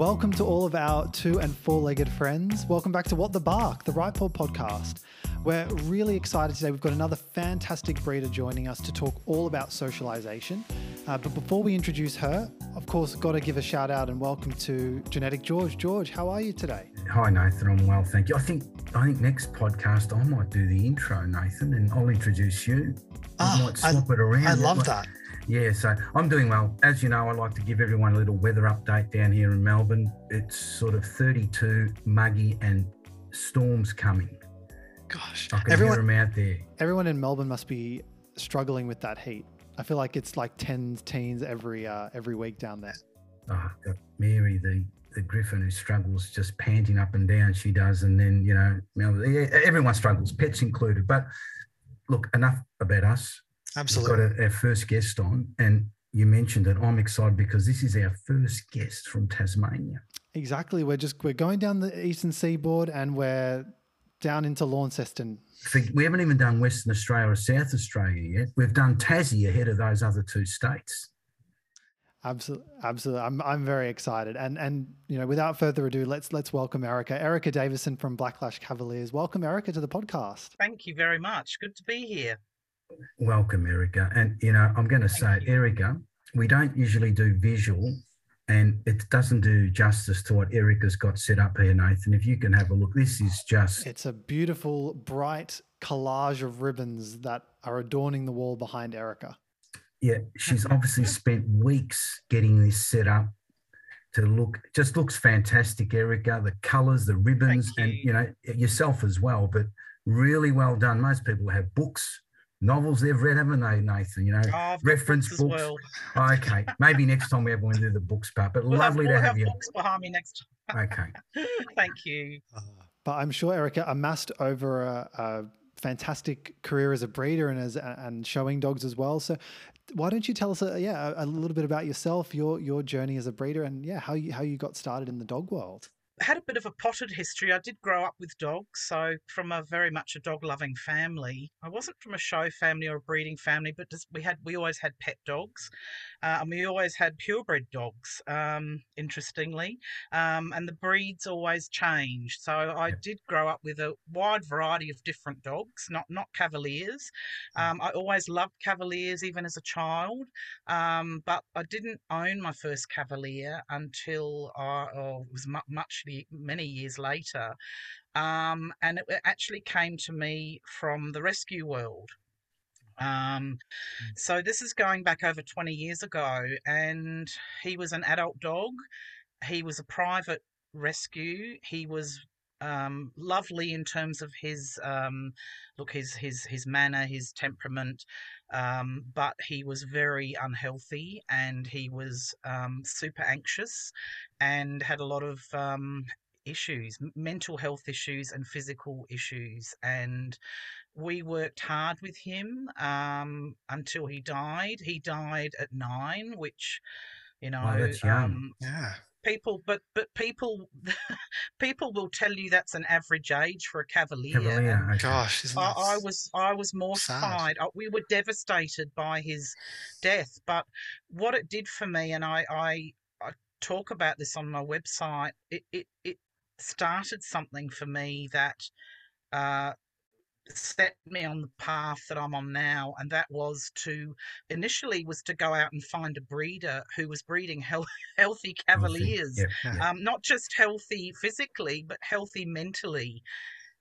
Welcome to all of our two and four legged friends. Welcome back to What the Bark, the Right Paw podcast. We're really excited today. We've got another fantastic breeder joining us to talk all about socialization. Uh, but before we introduce her, of course, got to give a shout out and welcome to Genetic George. George, how are you today? Hi Nathan, I'm well, thank you. I think I think next podcast I might do the intro, Nathan, and I'll introduce you. I Oh, might swap I, it around. I love might- that. Yeah, so I'm doing well. As you know, I like to give everyone a little weather update down here in Melbourne. It's sort of 32, muggy, and storms coming. Gosh, I can everyone. hear them out there. Everyone in Melbourne must be struggling with that heat. I feel like it's like tens, teens every uh, every week down there. Oh, Mary, the the griffin who struggles just panting up and down. She does, and then you know, everyone struggles, pets included. But look, enough about us. Absolutely. We've got a, our first guest on, and you mentioned it. I'm excited because this is our first guest from Tasmania. Exactly. We're just we're going down the eastern seaboard and we're down into Launceston. We haven't even done Western Australia or South Australia yet. We've done Tassie ahead of those other two states. Absolutely, absolutely. I'm I'm very excited. And and you know, without further ado, let's let's welcome Erica. Erica Davison from Blacklash Cavaliers. Welcome, Erica, to the podcast. Thank you very much. Good to be here. Welcome, Erica. And you know, I'm going to say, you. Erica, we don't usually do visual, and it doesn't do justice to what Erica's got set up here, Nathan. If you can have a look, this is just It's a beautiful, bright collage of ribbons that are adorning the wall behind Erica. yeah. She's obviously spent weeks getting this set up to look. Just looks fantastic, Erica. The colours, the ribbons, and you. you know yourself as well. But really well done. Most people have books, novels they've read, haven't they, Nathan? You know, Oh, reference books as books. well. Okay, maybe next time we have one do the books part. But We'll have, lovely we'll to have have you. books behind me next time. Okay. Thank you. Uh, But I'm sure Erica amassed over a, a fantastic career as a breeder and as and showing dogs as well. So why don't you tell us, a, yeah, a, a little bit about yourself, your your journey as a breeder, and yeah, how you how you got started in the dog world. Had a bit of a potted history. I did grow up with dogs, so from a very much a dog loving family. I wasn't from a show family or a breeding family, but just, we had we always had pet dogs, uh, and we always had purebred dogs. Um, interestingly, um, and the breeds always changed. So I did grow up with a wide variety of different dogs, not not Cavaliers. Um, I always loved Cavaliers, even as a child. Um, but I didn't own my first Cavalier until I, oh, was mu- much many years later, um, and it actually came to me from the rescue world. Um, so this is going back over 20 years ago, and he was an adult dog. He was a private rescue. He was um, lovely in terms of his um, look, his his his manner, his temperament, um, but he was very unhealthy and he was um, super anxious and had a lot of um, issues, mental health issues and physical issues. And we worked hard with him um, until he died. He died at nine, which you know, Oh, um, yeah. People but but people people will tell you that's an average age for a cavalier, and Cavalier. Okay. Gosh, isn't I, that I s- was I was mortified. Uh, We were devastated by his death, but what it did for me, and I I, I talk about this on my website. It it it started something for me that uh, set me on the path that I'm on now, and that was to initially was to go out and find a breeder who was breeding health, healthy cavaliers Yeah, Yeah. yeah. um, not just healthy physically, but healthy mentally.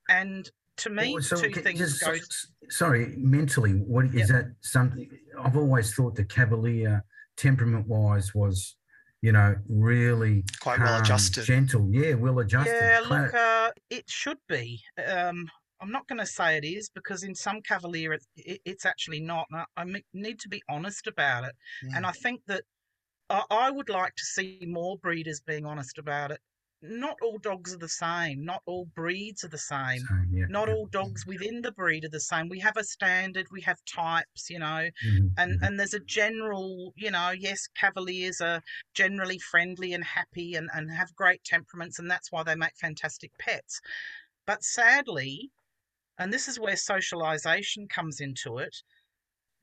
And to me, Well, so two ca- things just- go. s- sorry, mentally, what is Yep. that something? I've always thought the Cavalier, temperament-wise, was you know really Quite well adjusted. gentle. Yeah, well adjusted. Yeah, look, uh, it should be. Um, I'm not going to say it is because in some Cavalier, it, it, it's actually not. And I, I need to be honest about it. And Mm. I think that I, I would like to see more breeders being honest about it. Not all dogs are the same. Not all breeds are the same. so, yeah, Not yeah. all dogs within the breed are the same. We have a standard. We have types. You know. Mhm, and mhm. and there's a general you know yes cavaliers are generally friendly and happy and, and have great temperaments and that's why they make fantastic pets but sadly and this is where socialization comes into it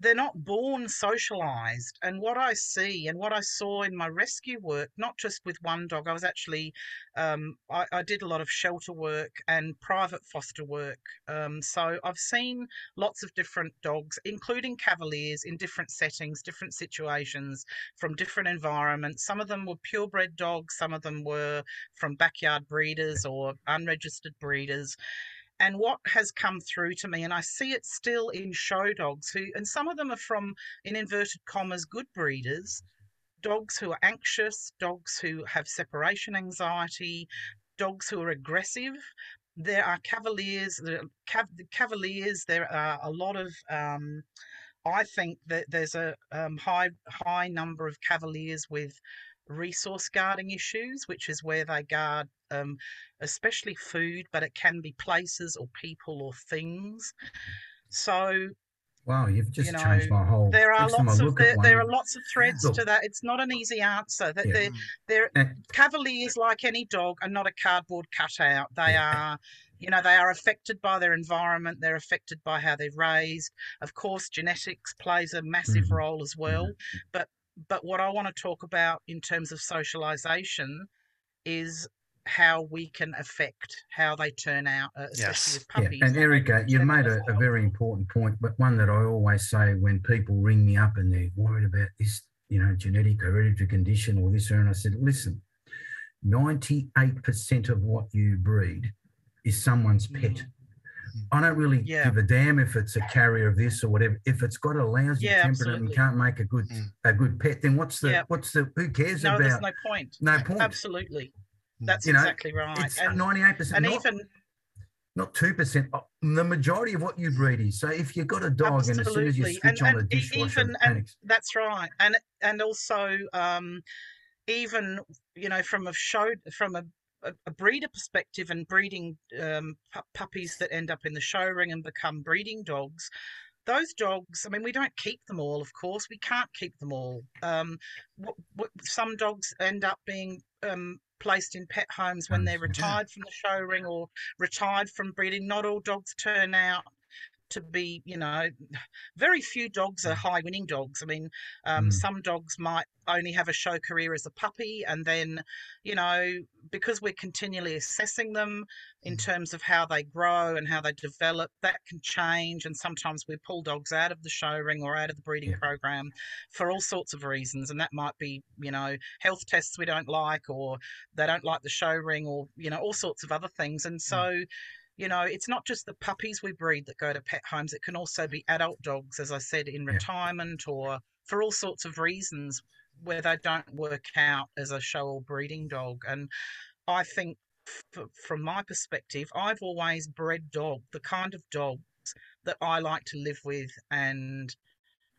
they're not born socialized. And what I see and what I saw in my rescue work, not just with one dog, I was actually, um, I, I, did a lot of shelter work and private foster work. Um, so I've seen lots of different dogs, including Cavaliers, in different settings, different situations, from different environments. Some of them were purebred dogs, some of them were from backyard breeders or unregistered breeders and what has come through to me, and I see it still in show dogs who, and some of them are from, in inverted commas, good breeders, dogs who are anxious, dogs who have separation anxiety, dogs who are aggressive. There are cavaliers, cav- cavaliers. There are a lot of. Um, I think that there's a um, high high number of cavaliers with resource guarding issues, which is where they guard um, especially food, but it can be places or people or things. So Wow, you've just you know, changed my whole. There are lots of there, there, are lots of threads Look, to that. It's not an easy answer. That yeah. they're, they're cavaliers, like any dog, are not a cardboard cutout. They yeah. are, you know, they are affected by their environment. They're affected by how they're raised. Of course, genetics plays a massive mm-hmm. role as well. Mm-hmm. But but what I want to talk about in terms of socialization is how we can affect how they turn out, uh, especially yes. with puppies. Yeah. And Erica, you've made a, a, very important point, but one that I always say when people ring me up and they're worried about this, you know, genetic hereditary condition or this, or and I said, listen, 98% of what you breed is someone's pet. Mm. I don't really yeah. give a damn if it's a carrier of this or whatever. If it's got a lousy yeah, temperament and can't make a good mm. a good pet, then what's the yeah. what's the who cares no, about? No, there's no point. No point. Absolutely. Mm. That's you know, exactly right. It's ninety-eight percent. And even not two percent. Uh, the majority of what you breed is. So if you've got a dog, absolutely. and as soon as you switch and, on and a dishwasher, even, and that's right. And and also, um, even you know, from a show, from a a, breeder perspective and breeding um, puppies that end up in the show ring and become breeding dogs, those dogs, I mean, we don't keep them all, of course. We can't keep them all. Um, what, what, some dogs end up being um, placed in pet homes when they're retired from the show ring or retired from breeding. Not all dogs turn out to be, you know, very few dogs are mm. high winning dogs. I mean, um, mm. some dogs might only have a show career as a puppy, and then, you know, because we're continually assessing them in mm. terms of how they grow and how they develop, that can change. And sometimes we pull dogs out of the show ring or out of the breeding yeah. program for all sorts of reasons. And that might be, you know, health tests we don't like, or they don't like the show ring, or, you know, all sorts of other things. And so, mm you know, it's not just the puppies we breed that go to pet homes. It can also be adult dogs, as I said, in retirement or for all sorts of reasons where they don't work out as a show or breeding dog. And I think, f- from my perspective, I've always bred dog, the kind of dogs that I like to live with and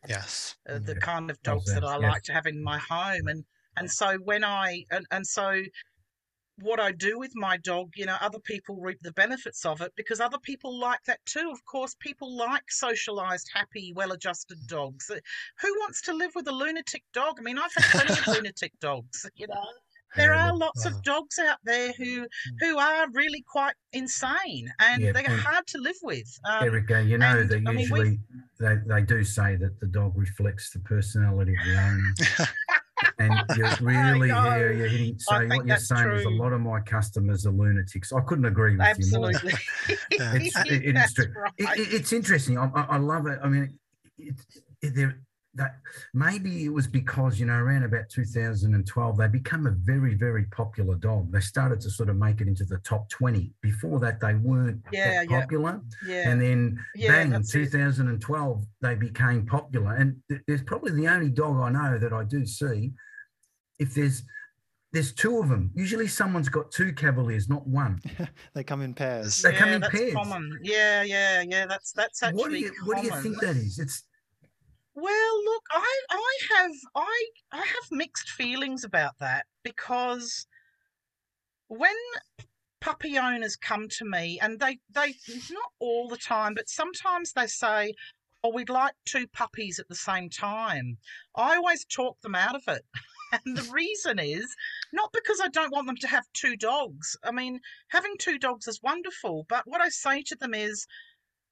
yes uh, the yeah. kind of dogs that I yes. like to have in my home and and so when I and, and so what I do with my dog, you know, other people reap the benefits of it because other people like that too. Of course, people like socialized, happy, well adjusted dogs. Uh, who wants to live with a lunatic dog? I mean, I've had plenty of lunatic dogs, you know. There are lots of dogs out there who mm. who are really quite insane and yeah, they're hard to live with. Um, Erica, you know, and, they usually mean, they, they do say that the dog reflects the personality of the owner. and you're really hear you're hitting. So what you're saying true. is a lot of my customers are lunatics. I couldn't agree with Absolutely. you more. it's, it, it is true. Right. It, it's interesting. I, I, love it. I mean, it, there that maybe it was because you know around about 2012 they become a very very popular dog they started to sort of make it into the top 20 before that they weren't yeah, that popular yeah. yeah. and then yeah, bang 2012 it. they became popular and there's probably the only dog i know that i do see if there's there's two of them. Usually, someone's got two Cavaliers, not one. they come in pairs. They come in pairs. Common. Yeah, yeah, yeah. That's that's actually. What do you What do you think that is? It's well, look, I I have I I have mixed feelings about that because when puppy owners come to me and they they not all the time, but sometimes they say, "Oh, we'd like two puppies at the same time." I always talk them out of it. And the reason is not because I don't want them to have two dogs. I mean, having two dogs is wonderful, but what I say to them is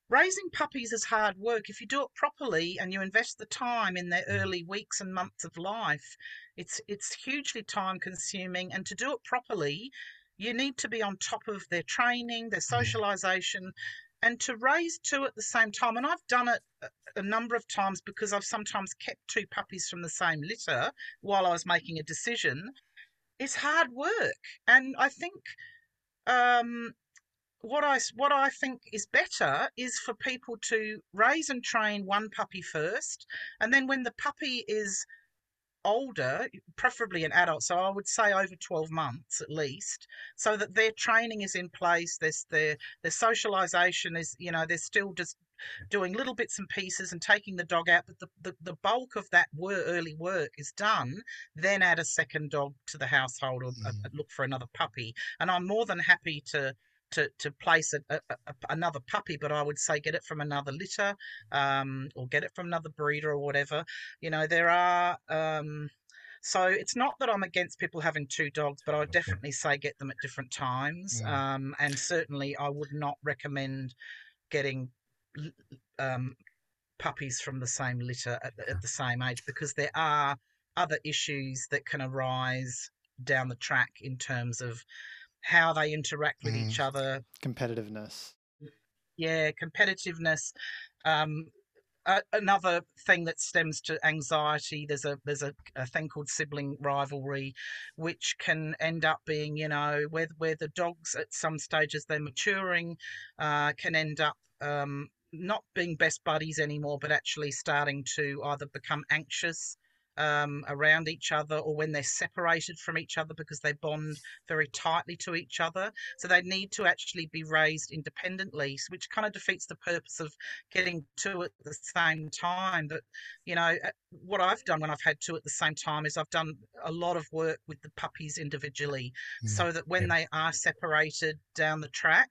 raising puppies is hard work. If you do it properly and you invest the time in their Mm. early weeks and months of life, it's it's hugely time consuming. And to do it properly, you need to be on top of their training, their Mm. socialization, and to raise two at the same time. And I've done it a- a number of times because I've sometimes kept two puppies from the same litter while I was making a decision. It's hard work, and I think um, what I what I think is better is for people to raise and train one puppy first, and then when the puppy is older, preferably an adult, so I would say over 12 months at least, so that their training is in place, there's their their socialization is, you know, they're still just doing little bits and pieces and taking the dog out, but the, the, the bulk of that wor- early work is done, then add a second dog to the household or uh, Mm. look for another puppy. And I'm more than happy to to, to place a, a, a, another puppy, but I would say get it from another litter um, or get it from another breeder or whatever. You know, there are. Um, so it's not that I'm against people having two dogs, but I would definitely say get them at different times. Mm. Um, and certainly, I would not recommend getting um, puppies from the same litter at, the- at the same age because there are other issues that can arise down the track in terms of how they interact with each other, Competitiveness. yeah, competitiveness. Um, a another thing that stems to anxiety. There's a there's a, a thing called sibling rivalry, which can end up being you know where where the dogs at some stages they're maturing, uh, can end up um, not being best buddies anymore, but actually starting to either become anxious um, around each other or when they're separated from each other because they bond very tightly to each other. So they need to actually be raised independently, which kind of defeats the purpose of getting two at the same time. But, you know, uh, what I've done when I've had two at the same time is I've done a lot of work with the puppies individually Mm. so that when they are separated down the track,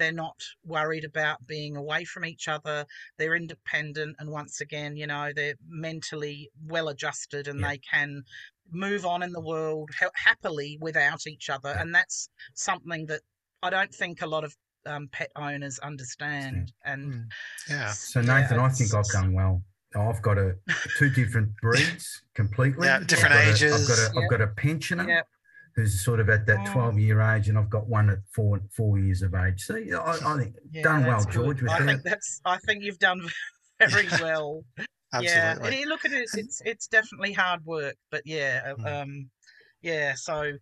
they're not worried about being away from each other. They're independent, and once again, you know, they're mentally well adjusted and Yeah. they can move on in the world ha- happily without each other. Yeah. And that's something that I don't think a lot of um, pet owners understand. And Mm. Yeah. So yeah, Nathan, I think I've done well. I've got a two different breeds completely. Yeah, different ages. I've got ages. A, I've got a, Yep. have got a pensioner Yep. Who's sort of at that Mm. twelve year age, and I've got one at four four years of age. So yeah, I, I think yeah, done well, good. George. With I that. think that's. I think you've done very well. Yeah, Absolutely. and you look at it, it's it's definitely hard work, but yeah, uh, Mm. um, yeah. So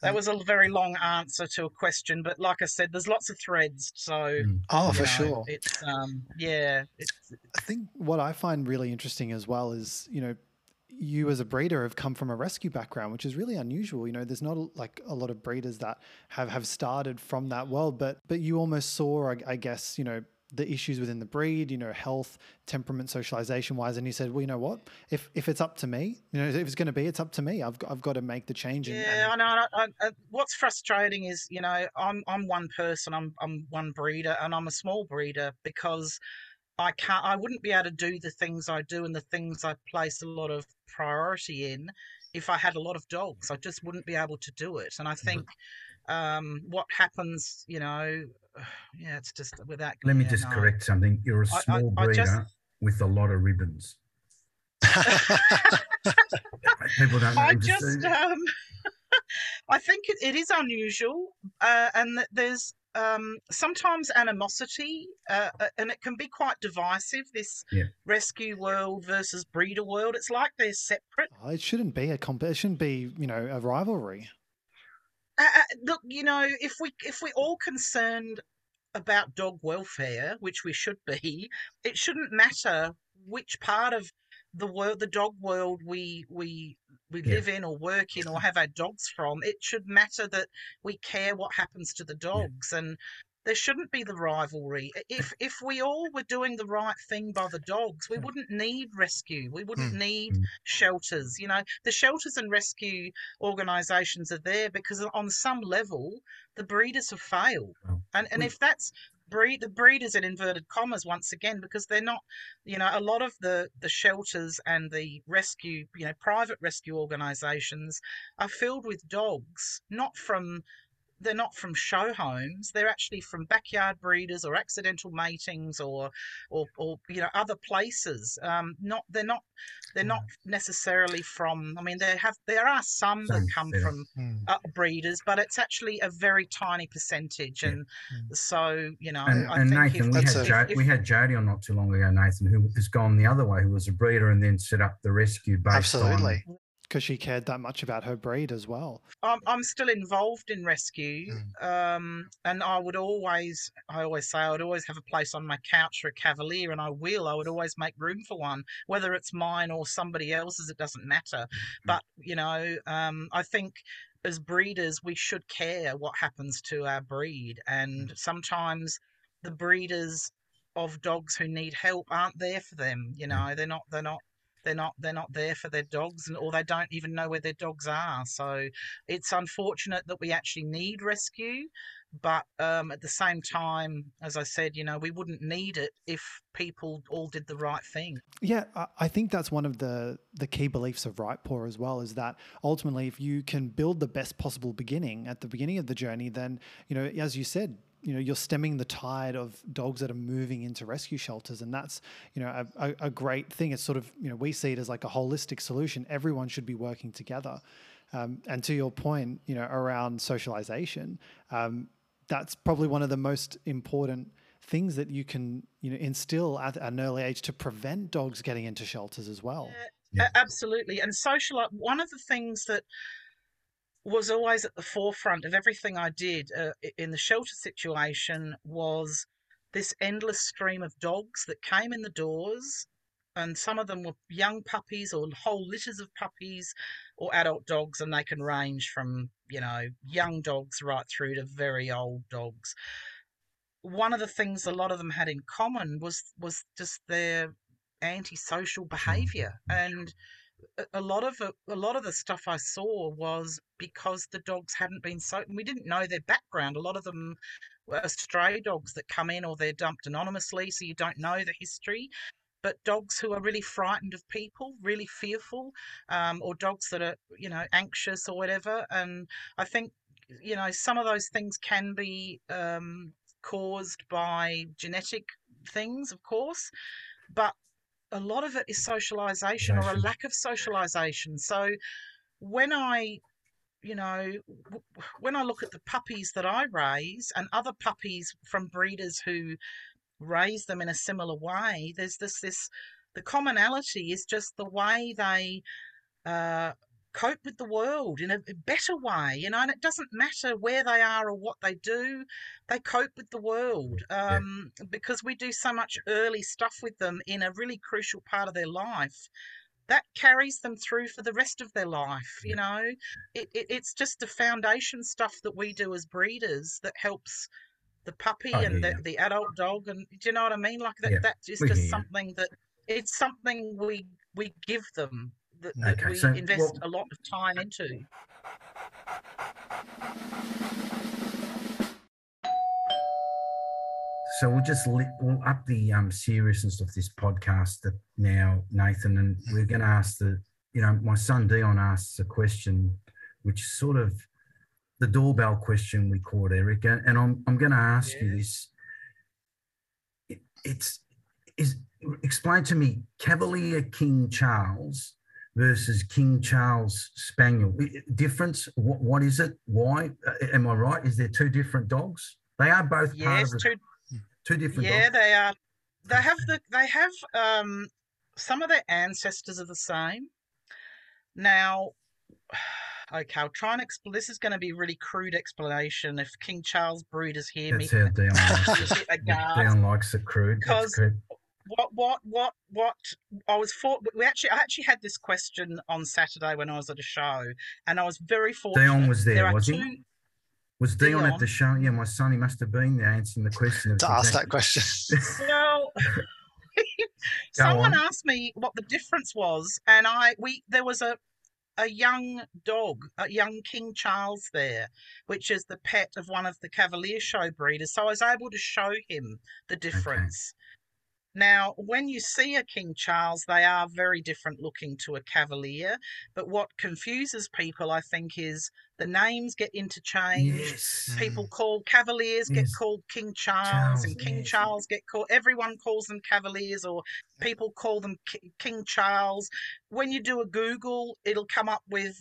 that was a very long answer to a question, but like I said, there's lots of threads. So Mm. Oh, for know, sure. it's um, yeah, it's I think what I find really interesting as well is, you know, you as a breeder have come from a rescue background, which is really unusual. You know, there's not a- like a lot of breeders that have have started from that world, but but you almost saw, I, I guess, you know, the issues within the breed, you know, health, temperament, socialization wise, and you said, well, you know what, if if it's up to me, you know, if it's going to be, it's up to me. I've got, I've got to make the change. And, Yeah, and I know. I, I, what's frustrating is, you know, I'm I'm one person. I'm I'm one breeder, and I'm a small breeder because I can't. I wouldn't be able to do the things I do and the things I place a lot of priority in if I had a lot of dogs. I just wouldn't be able to do it. And I Mm-hmm. think um, what happens, you know, yeah, it's just without. Let me yeah, just no. correct something. You're a small I breeder just- with a lot of ribbons. People don't. I just, um, I think it, it is unusual, uh, and that there's um, sometimes animosity, uh, uh, and it can be quite divisive. This Yeah. rescue world versus breeder world. It's like they're separate. Oh, it shouldn't be a comp. It shouldn't be, you know, a rivalry. Uh, uh, look, you know, if we if we're all concerned about dog welfare, which we should be, it shouldn't matter which part of the world, the dog world, we we we Yeah. live in or work in or have our dogs from. It should matter that we care what happens to the dogs and. There shouldn't be the rivalry. If if we all were doing the right thing by the dogs, we wouldn't need rescue. We wouldn't need Mm. shelters. You know, the shelters and rescue organisations are there because on some level the breeders have failed, Well, and and if that's breed the breeders in inverted commas once again because they're not, you know, a lot of the the shelters and the rescue, you know, private rescue organisations are filled with dogs, not from they're not from show homes. They're actually from backyard breeders or accidental matings or or, or you know other places. Um, not they're not they're not necessarily from. I mean, there have there are some that come from Mm. uh, breeders, but it's actually a very tiny percentage. And Mm. so you know, And, I and think Nathan, if, we had, a- jo- if- we had Jody on not too long ago, Nathan, who has gone the other way, who was a breeder and then set up the rescue based Absolutely. on because she cared that much about her breed as well. I'm, I'm still involved in rescue, Mm. um, and I would always, I always say, I would always have a place on my couch for a cavalier, and I will. I would always make room for one, whether it's mine or somebody else's. It doesn't matter. But you know, um, I think as breeders, we should care what happens to our breed, and sometimes the breeders of dogs who need help aren't there for them. You know, they're not. They're not they're not they're not there for their dogs and or they don't even know where their dogs are so it's unfortunate that we actually need rescue but um, at the same time as i said you know we wouldn't need it if people all did the right thing Yeah, I- think that's one of the the key beliefs of Right Paw as well. Is that ultimately, if you can build the best possible beginning at the beginning of the journey, then you know, as you said, you know, you're stemming the tide of dogs that are moving into rescue shelters, and that's you know a, a, a great thing. It's sort of you know we see it as like a holistic solution. Everyone should be working together. Um, and to your point, you know, around socialization, um, that's probably one of the most important things that you can you know instill at an early age to prevent dogs getting into shelters as well. Yeah. Absolutely and social one of the things that was always at the forefront of everything i did uh, in the shelter situation was this endless stream of dogs that came in the doors and some of them were young puppies or whole litters of puppies or adult dogs and they can range from you know young dogs right through to very old dogs. One of the things a lot of them had in common was was just their antisocial behavior and a- lot of a lot of the stuff I saw was because the dogs hadn't been so and we didn't know their background. A lot of them were stray dogs that come in or they're dumped anonymously, so you don't know the history. But dogs who are really frightened of people, really fearful, um, or dogs that are you know anxious or whatever. And I think you know some of those things can be um, caused by genetic things, of course, but a lot of it is socialization or a lack of socialization. So when I, you know, w- when I look at the puppies that I raise and other puppies from breeders who raise them in a similar way, there's this this the commonality is just the way they uh, cope with the world in a better way, you know, and it doesn't matter where they are or what they do, they cope with the world um, because we do so much early stuff with them in a really crucial part of their life. That carries them through for the rest of their life, you know. It, it, it's just the foundation stuff that we do as breeders that helps the puppy I and hear the, the adult dog, and do you know what I mean? Like that, Yeah, that is just ya. something that it's something we we give them that, that Okay, we so, invest well- a lot of time into. So we'll just li- we'll up the um, seriousness of this podcast that now, Nathan, and we're going to ask the you know my son Dion asks a question, which is sort of the doorbell question we called Eric, and, and I'm I'm going to ask you this. It, it's is explain to me Cavalier King Charles versus King Charles Spaniel difference. What what is it? Why am I right? Is there two different dogs? They are both part Yes, of the two two different dogs. Yeah, dogs. they are. They have the. They have um. Some of their ancestors are the same. Now, okay, I'll try and explain. This is going to be a really crude explanation. If King Charles breeders hear me, That's how Dion likes it. Dion likes it crude. Because- good. What what what what I was for we actually I actually had this question on Saturday when I was at a show and I was very fortunate. Dion was there, are was two, he? Was Dion, at the show? Yeah, my son, he must have been there answering the question. of to ask that question. Well, someone on. asked me what the difference was, and I we there was a a young dog, a young King Charles there, which is the pet of one of the Cavalier show breeders. So I was able to show him the difference. Now, when you see a King Charles, they are very different looking to a Cavalier. But what confuses people, I think, is the names get interchanged. Yes. People call Cavaliers get called King Charles, Charles, and King yes. Charles get called. Everyone calls them Cavaliers, or people call them Ki- King Charles. When you do a Google, it'll come up with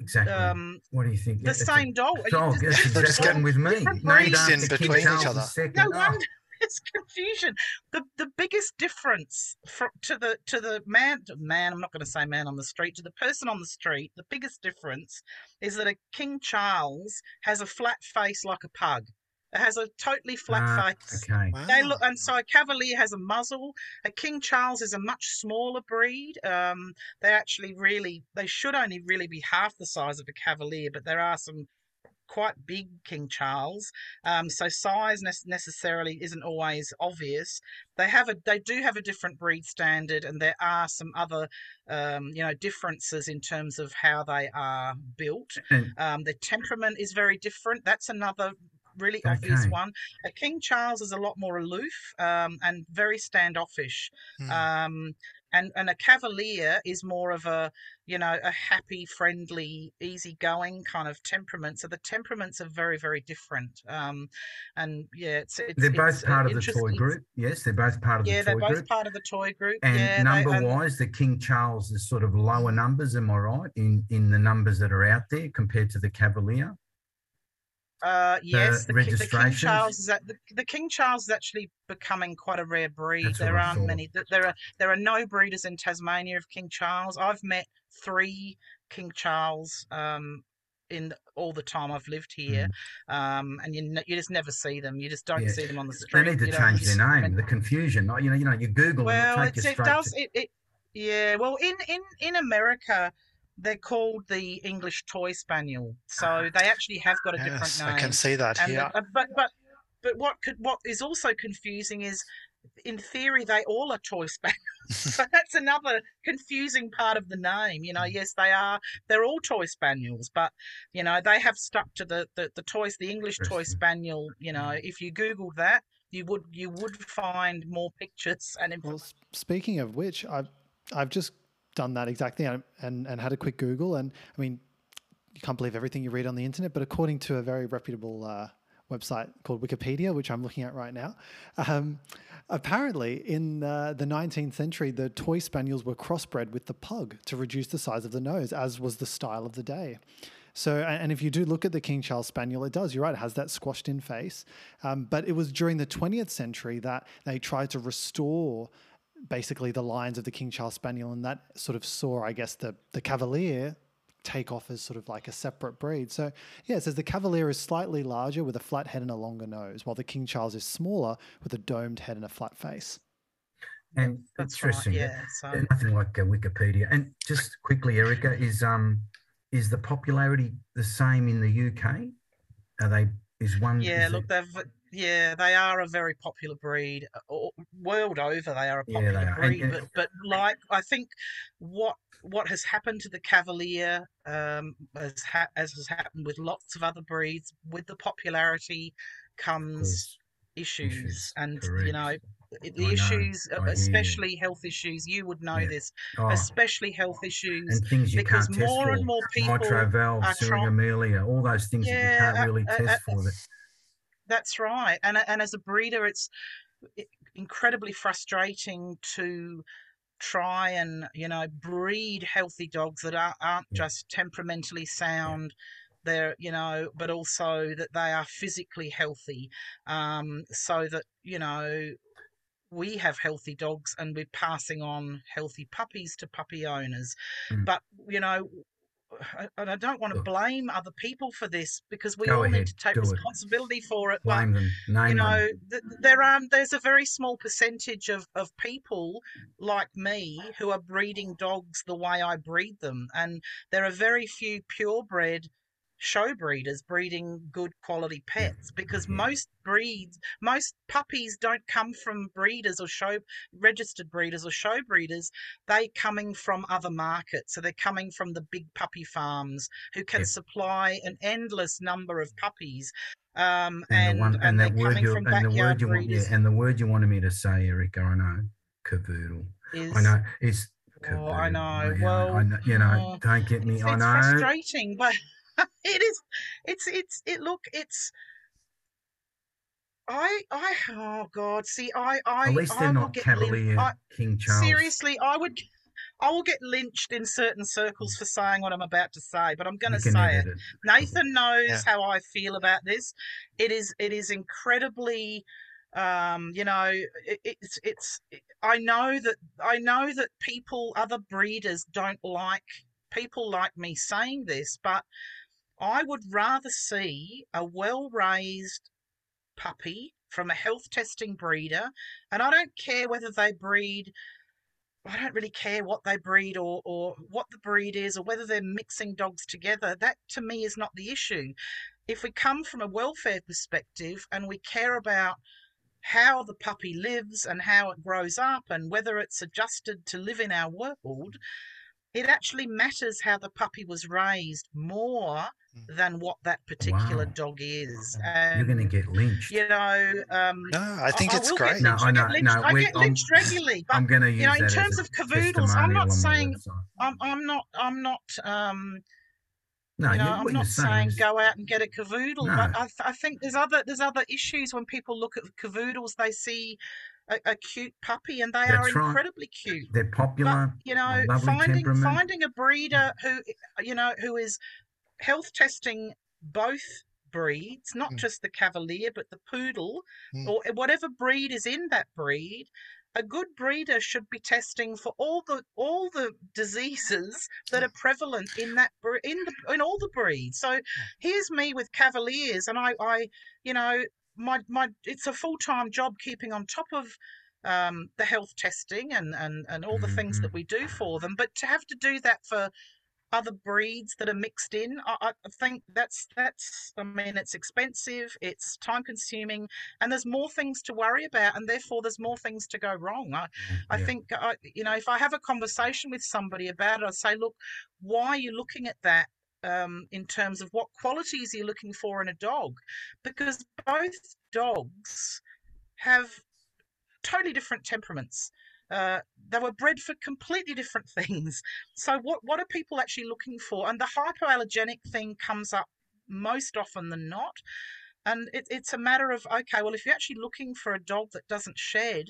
Exactly. um, what do you think? the It's a same dog. You Dog. just- That's different exactly getting with me. different Named In between each other. II. No Oh, wonder it's confusion. The the biggest difference for, to the to the man man I'm not going to say man on the street to the person on the street. The biggest difference is that a King Charles has a flat face like a pug. It has a totally flat ah, face. Okay. They look, and so a Cavalier has a muzzle. A King Charles is a much smaller breed. Um, they actually really, they should only really be half the size of a Cavalier, but there are some quite big King Charles. Um, so size ne- necessarily isn't always obvious. They have a, they do have a different breed standard, and there are some other, um, you know, differences in terms of how they are built. And Um, their temperament is very different. That's another really obvious one. A King Charles is a lot more aloof um, and very standoffish. Hmm. Um, and, and a Cavalier is more of a, you know, a happy, friendly, easygoing kind of temperament. So the temperaments are very, very different. Um, and yeah, it's, it's they're both it's, uh, part of the toy group. Yes, they're both part of the toy group. Yeah, they're both part of the toy group. And yeah, they- number and- wise, the King Charles is sort of lower numbers, am I right? In in the numbers that are out there compared to the Cavalier. Uh, yes, the, the King? Charles is the, the King Charles is actually becoming quite a rare breed. That's there aren't many. There are there are no breeders in Tasmania of King Charles. I've met three King Charles um, in the- all the time I've lived here, um, and you n- you just never see them. You just don't Mm. See them on the street. They need to you change you their name. and- The confusion. You know, you know, you Google well, it's, it does to. it, it. Yeah, well, in in in America. They're called the English Toy Spaniel, so they actually have got a different yes, name. I can see that And here. uh, but but but what could what is also confusing is in theory they all are toy spaniels. So that's another confusing part of the name. You know Mm. yes they are they're all toy spaniels but you know they have stuck to the the, the toys the english toy spaniel you know. If you googled that you would you would find more pictures and Well, information. s- speaking of which, I've I've just done that exactly and, and and had a quick Google, and I mean, you can't believe everything you read on the internet, but according to a very reputable uh, website called Wikipedia, which I'm looking at right now, um, apparently in uh, the 19th century, the toy spaniels were crossbred with the pug to reduce the size of the nose, as was the style of the day. So, and if you do look at the King Charles Spaniel, it does. You're right; it has that squashed in face. Um, but it was during the 20th century that they tried to restore basically the lines of the King Charles Spaniel, and that sort of saw, I guess, the the Cavalier take off as sort of like a separate breed. So, yeah, it says the Cavalier is slightly larger with a flat head and a longer nose, while the King Charles is smaller with a domed head and a flat face. And that's right interesting. yeah so Nothing like uh, Wikipedia. And just quickly, Erica, is um is the popularity the same in the UK? Are they? Is one? Yeah, is look, it- they've yeah, they are a very popular breed. uh, World over, they are a Yeah, popular are. Breed. and- but but like I think what what has happened to the Cavalier, um, as ha- as has happened with lots of other breeds, with the popularity comes issues, issues, and you know i- I the know, issues, uh, especially health issues. You would know Yeah. this, Oh, especially health issues. and things you because can't test more for. and more people Mitral valve, are trying- all those things that you can't really uh, test uh, for. That That's right. And and as a breeder, it's incredibly frustrating to try and you know breed healthy dogs that are, aren't just temperamentally sound. They're you know, but also that they are physically healthy, um, so that you know we have healthy dogs and we're passing on healthy puppies to puppy owners. Mm. But you know. And I don't want to blame other people for this because we Go all ahead, need to take do it. responsibility for it. But blame them, name you know th- there are there's a very small percentage of of people like me who are breeding dogs the way I breed them and there are very few purebred show breeders breeding good quality pets because most breeds most puppies don't come from breeders or show registered breeders or show breeders they coming from other markets so they're coming from the big puppy farms who can Yeah. supply an endless number of puppies um, And, and the one, and, and they're coming you from and the backyard word you want, yeah, and the word you wanted me to say, Erica, I know, cavoodle. is. I know it's. Oh, I know. Well, I know, you know, oh, don't get me. It's, I know. frustrating, but it is. It's it's it. Look, it's. I I oh God. See, I I At least I they're will not get lin- Cavalier I, King Charles. seriously, I would. I will get lynched in certain circles for saying what I'm about to say, but I'm going to say it. it. Nathan knows Yeah. how I feel about this. It is it is incredibly um you know it, it's it's I know that I know that people other breeders don't like people like me saying this, but I would rather see a well-raised puppy from a health testing breeder and I don't care whether they breed I don't really care what they breed or, or what the breed is or whether they're mixing dogs together. That to me is not the issue. If we come from a welfare perspective and we care about how the puppy lives and how it grows up and whether it's adjusted to live in our world, it actually matters how the puppy was raised more than what that particular Wow. dog is. You're going to get lynched. you know, um, No, I think I it's will great. Get No. I I, get lynched. no, I we- get I'm- lynched regularly, but I'm going to use you know, in that terms as of a cavoodles, I'm not testimonial on my saying- I'm, I'm not. I'm not. Um, No, you know, you- I'm not saying saying is- go out and get a cavoodle, No. but I, th- I think there's other there's other issues when people look at cavoodles. They see a, a cute puppy, and they are right. incredibly cute. They're But popular. you know, finding finding a breeder who you know who is health testing both breeds, not Mm. just the Cavalier, but the Poodle Mm. or whatever breed is in that breed. A good breeder should be testing for all the all the diseases that are prevalent in that in the in all the breeds. So here's me with Cavaliers, and I I you know my my it's a full time job keeping on top of um, the health testing and, and, and all the things that Mhm. we do for them. But to have to do that for other breeds that are mixed in, I, I think that's that's I mean it's expensive, it's time consuming, and there's more things to worry about, and therefore there's more things to go wrong. I, I think I, you know if I have a conversation with somebody about it, I say, look, why are you looking at that? Um, in terms of what qualities you're looking for in a dog, because both dogs have totally different temperaments. Uh, they were bred for completely different things. So, what what are people actually looking for? And the hypoallergenic thing comes up most often than not. And it, it's a matter of okay, well, if you're actually looking for a dog that doesn't shed,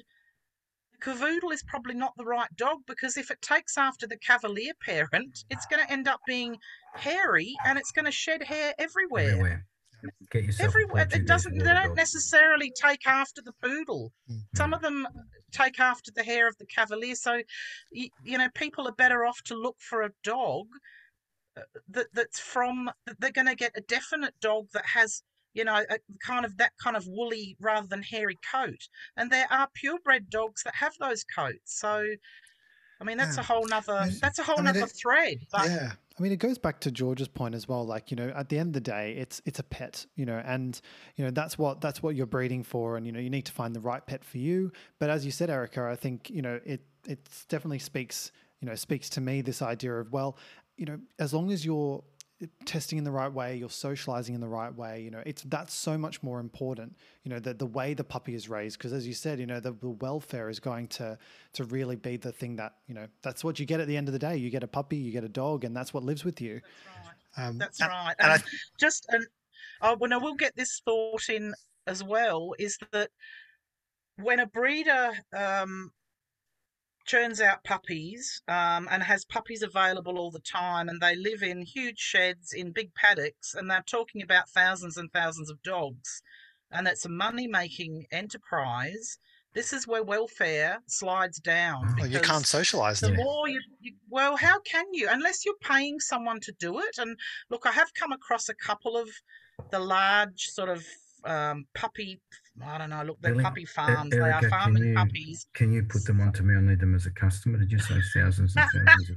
the Cavoodle is probably not the right dog because if it takes after the Cavalier parent, it's going to end up being hairy and it's going to shed hair everywhere. Everywhere. Get yourself Everywhere. It doesn't. They don't necessarily take after the poodle. Mm. Some of them take after the hair of the cavalier. So, you, you know, people are better off to look for a dog uh, that that's from. They're going to get a definite dog that has. You know, a kind of that kind of woolly rather than hairy coat, and there are purebred dogs that have those coats. So, I mean, that's Yeah. a whole nother. That's a whole I mean, nother it- thread. But yeah i mean it goes back to george's point as well like you know at the end of the day it's it's a pet you know and you know that's what that's what you're breeding for and you know you need to find the right pet for you. But as you said erica i think you know it it definitely speaks you know speaks to me this idea of well you know as long as you're testing in the right way you're socializing in the right way you know it's that's so much more important you know the, the way the puppy is raised because as you said you know the, the welfare is going to to really be the thing that you know that's what you get at the end of the day you get a puppy you get a dog and that's what lives with you that's right. um, That's and- right. and I- just and oh, well, no, we'll get this thought in as well. Is that when a breeder um, churns out puppies um, and has puppies available all the time, and they live in huge sheds in big paddocks, and they're talking about thousands and thousands of dogs, and it's a money-making enterprise. This is where welfare slides down. Oh, you can't socialize the them more you, you well how can you unless you're paying someone to do it and look i have come across a couple of the large sort of um, puppy i don't know look they're Really? puppy E- farms they are Erica, can farming you- puppies Can you put them onto me? I need them as a customer. Did you say thousands and thousands of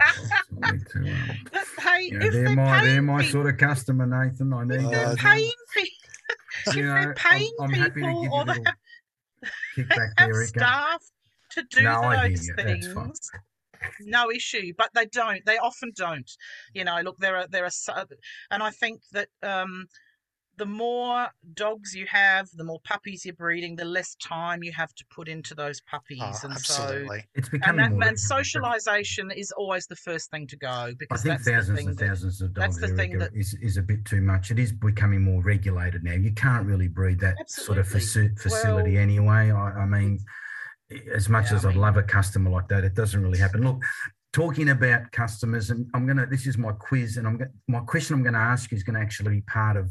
dollars? To. Um, pay, you know, they're they're my they're my people, sort of customer, Nathan. I need they're paying people you know, they're paying I'm, I'm people or they have, have there, staff to do No, those you. That's fine. things no issue but they don't they often don't you know look there are there are and i think that um the more dogs you have, the more puppies you're breeding, the less time you have to put into those puppies. Oh, and absolutely. so It's and, becoming that, more. and socialization is always the first thing to go because I think that's the thousands thing and that- thousands of that's dogs the thing that- is, is a bit too much. It is becoming more regulated now. You can't really breed that sort of facility Well, anyway. I, I mean, as much Yeah, as I I'd love a customer like that, it doesn't really happen. Look, talking about customers, and I'm gonna. This is my quiz, and I'm going my question. I'm going to ask you is going to actually be part of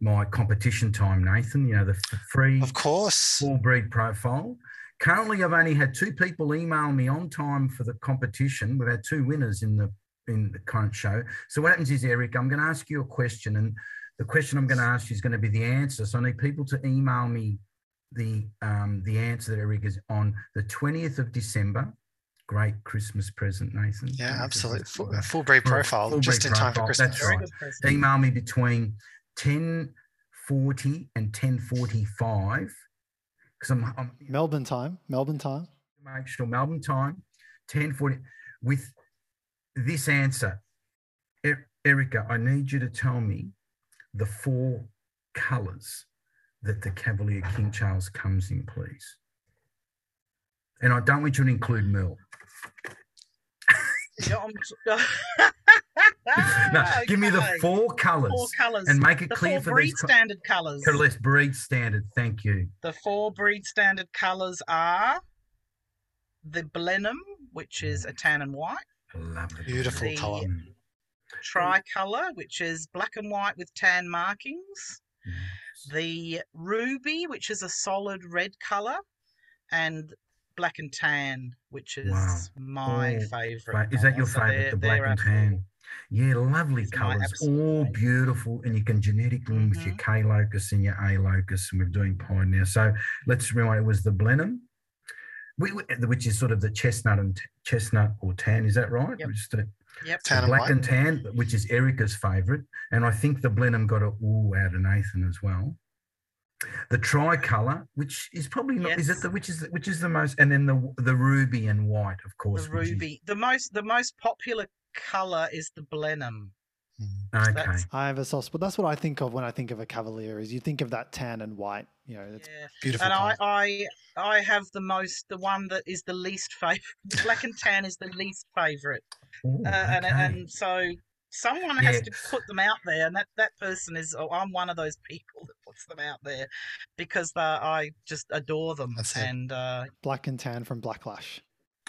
my competition time, Nathan. You know, the free Of course. full breed profile. Currently, I've only had two people email me on time for the competition. We've had two winners in the in the current show. So what happens is, Eric, I'm going to ask you a question, and the question I'm going to ask you is going to be the answer. So I need people to email me the um, the answer that Eric is on the 20th of December. Great Christmas present, Nathan. Yeah, absolutely. Full, full breed profile, full just breed in time for Christmas. that's right. Email me between 10:40 and 10:45 because I'm, I'm Melbourne time. Melbourne time. make sure Melbourne time, 1040, with this answer. E- Erica, I need you to tell me the four colours that the Cavalier King Charles comes in, please. And I don't want you to include Merle. Yeah, I'm- no, ah, give me the four colours Four colours. and make it the clear four for breed these. co- standard colours. Let's breed standard. Thank you. The four breed standard colours are the Blenheim, which is a tan and white, I love the Beautiful The- colour. Tricolour, which is black and white with tan markings, yes. the ruby, which is a solid red colour, and black and tan, which is Wow. my Oh, favourite. Is that your So favourite, they're- the black and our four. tan? Yeah, lovely It's colours, all favourite. beautiful, and you can genetically link with your mm-hmm. K locus and your A locus, and we're doing pine now. So let's remember it was the Blenheim, we, we- which is sort of the chestnut and t- chestnut or tan. Is that right? Yep. Which is the, Yep. the Tan and black white. and tan, which is Erica's favourite, and I think the Blenheim got a ooh out of Nathan as well. The tricolour, which is probably not, is it the which is the, which is the most, and then the the ruby and white, of course. The which is- ruby. The most the most popular colour is the Blenheim. Okay. That's- I have a soft spot. That's what I think of when I think of a Cavalier. Is you think of that tan and white. You know, it's Yeah. beautiful. And I, colour. I I have the most the one that is the least favorite. Black and tan is the least favourite. Ooh, Uh, and okay. and so someone has to put them out there, and that that person is. Oh, I'm one of those people that puts them out there because I just adore them. That's it. And uh, black and tan from Blacklash.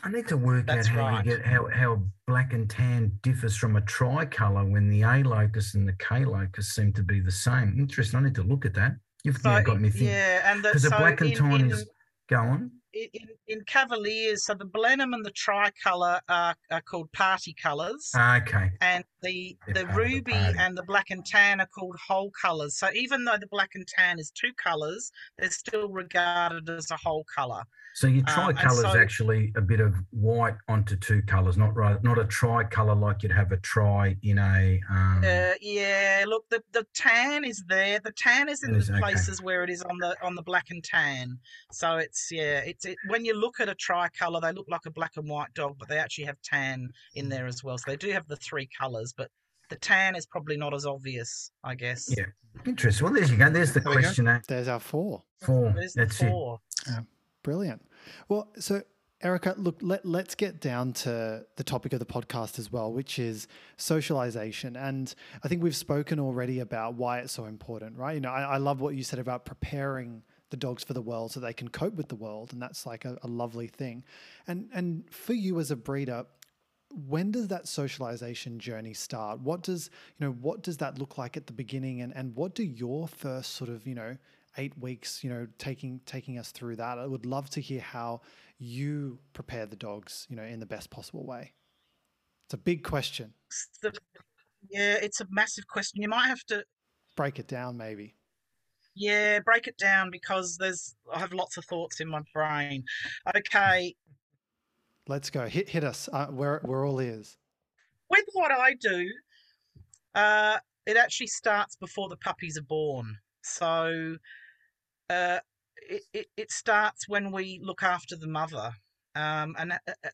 I need to work That's out how right. you get how, how black and tan differs from a tricolour when the A locus and the K locus seem to be the same. Interesting. I need to look at that. You've so got me thinking. yeah, and the, Because the so black and in, tan in, is go on. in, in Cavaliers, so the Blenheim and the tricolour are, are called party colours. Ah, okay. and the the ruby and the black and tan are called whole colors. So even though the black and tan is two colors, they're still regarded as a whole color. So your Um, and tricolour is actually a bit of white onto two colours, not right, not a tricolour like you'd have a tri in a. Um, Uh, yeah, look, the, the tan is there. The tan is in is, the okay. places where it is on the on the black and tan. So it's yeah, it's it, when you look at a tricolor, they look like a black and white dog, but they actually have tan in there as well. So they do have the three colors, but the tan is probably not as obvious, I guess. Yeah. Interesting. Well, there you go. There's the There question. eh? There's our four. Four. There's the That's it. four. Brilliant. Well, so Erica, look, let, let's get down to the topic of the podcast as well, which is socialization. And I think we've spoken already about why it's so important, right? You know, I, I love what you said about preparing the dogs for the world so they can cope with the world. And that's like a, a lovely thing. And, and for you as a breeder, when does that socialization journey start? What does, you know, what does that look like at the beginning? And, and what do your first sort of, you know, eight weeks, you know, taking taking us through that. I would love to hear how you prepare the dogs, you know, in the best possible way. It's a big question. Yeah, it's a massive question. You might have to Break it down, maybe. Yeah, break it down because there's I have lots of thoughts in my brain. Okay, Let's go. Hit hit us. Uh, we're we're all ears. with what I do, uh, it actually starts before the puppies are born. So uh, it, it it starts when we look after the mother, um, and uh, uh,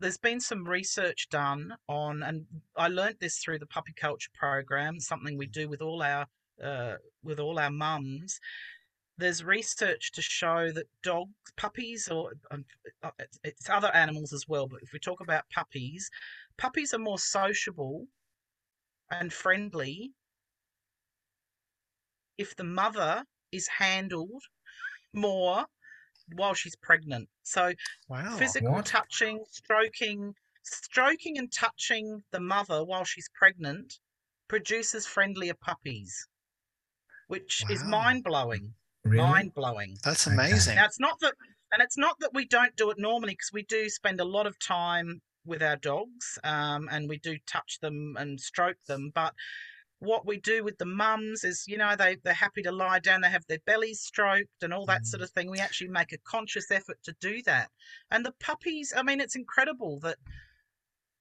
there's been some research done on, and I learnt this through the puppy culture program, something we do with all our uh, with all our mums, there's research to show that dogs, puppies, or um, uh, it's other animals as well, but if we talk about puppies, puppies are more sociable and friendly if the mother is handled more while she's pregnant. So wow, physical what? touching, stroking, stroking and touching the mother while she's pregnant produces friendlier puppies, which wow. is mind blowing. Really? Mind blowing. That's amazing. Now it's not that, and it's not that we don't do it normally because we do spend a lot of time with our dogs, um, and we do touch them and stroke them, but what we do with the mums is, you know, they, they're happy to lie down, they have their bellies stroked and all that mm. sort of thing. We actually make a conscious effort to do that. And the puppies, I mean, it's incredible that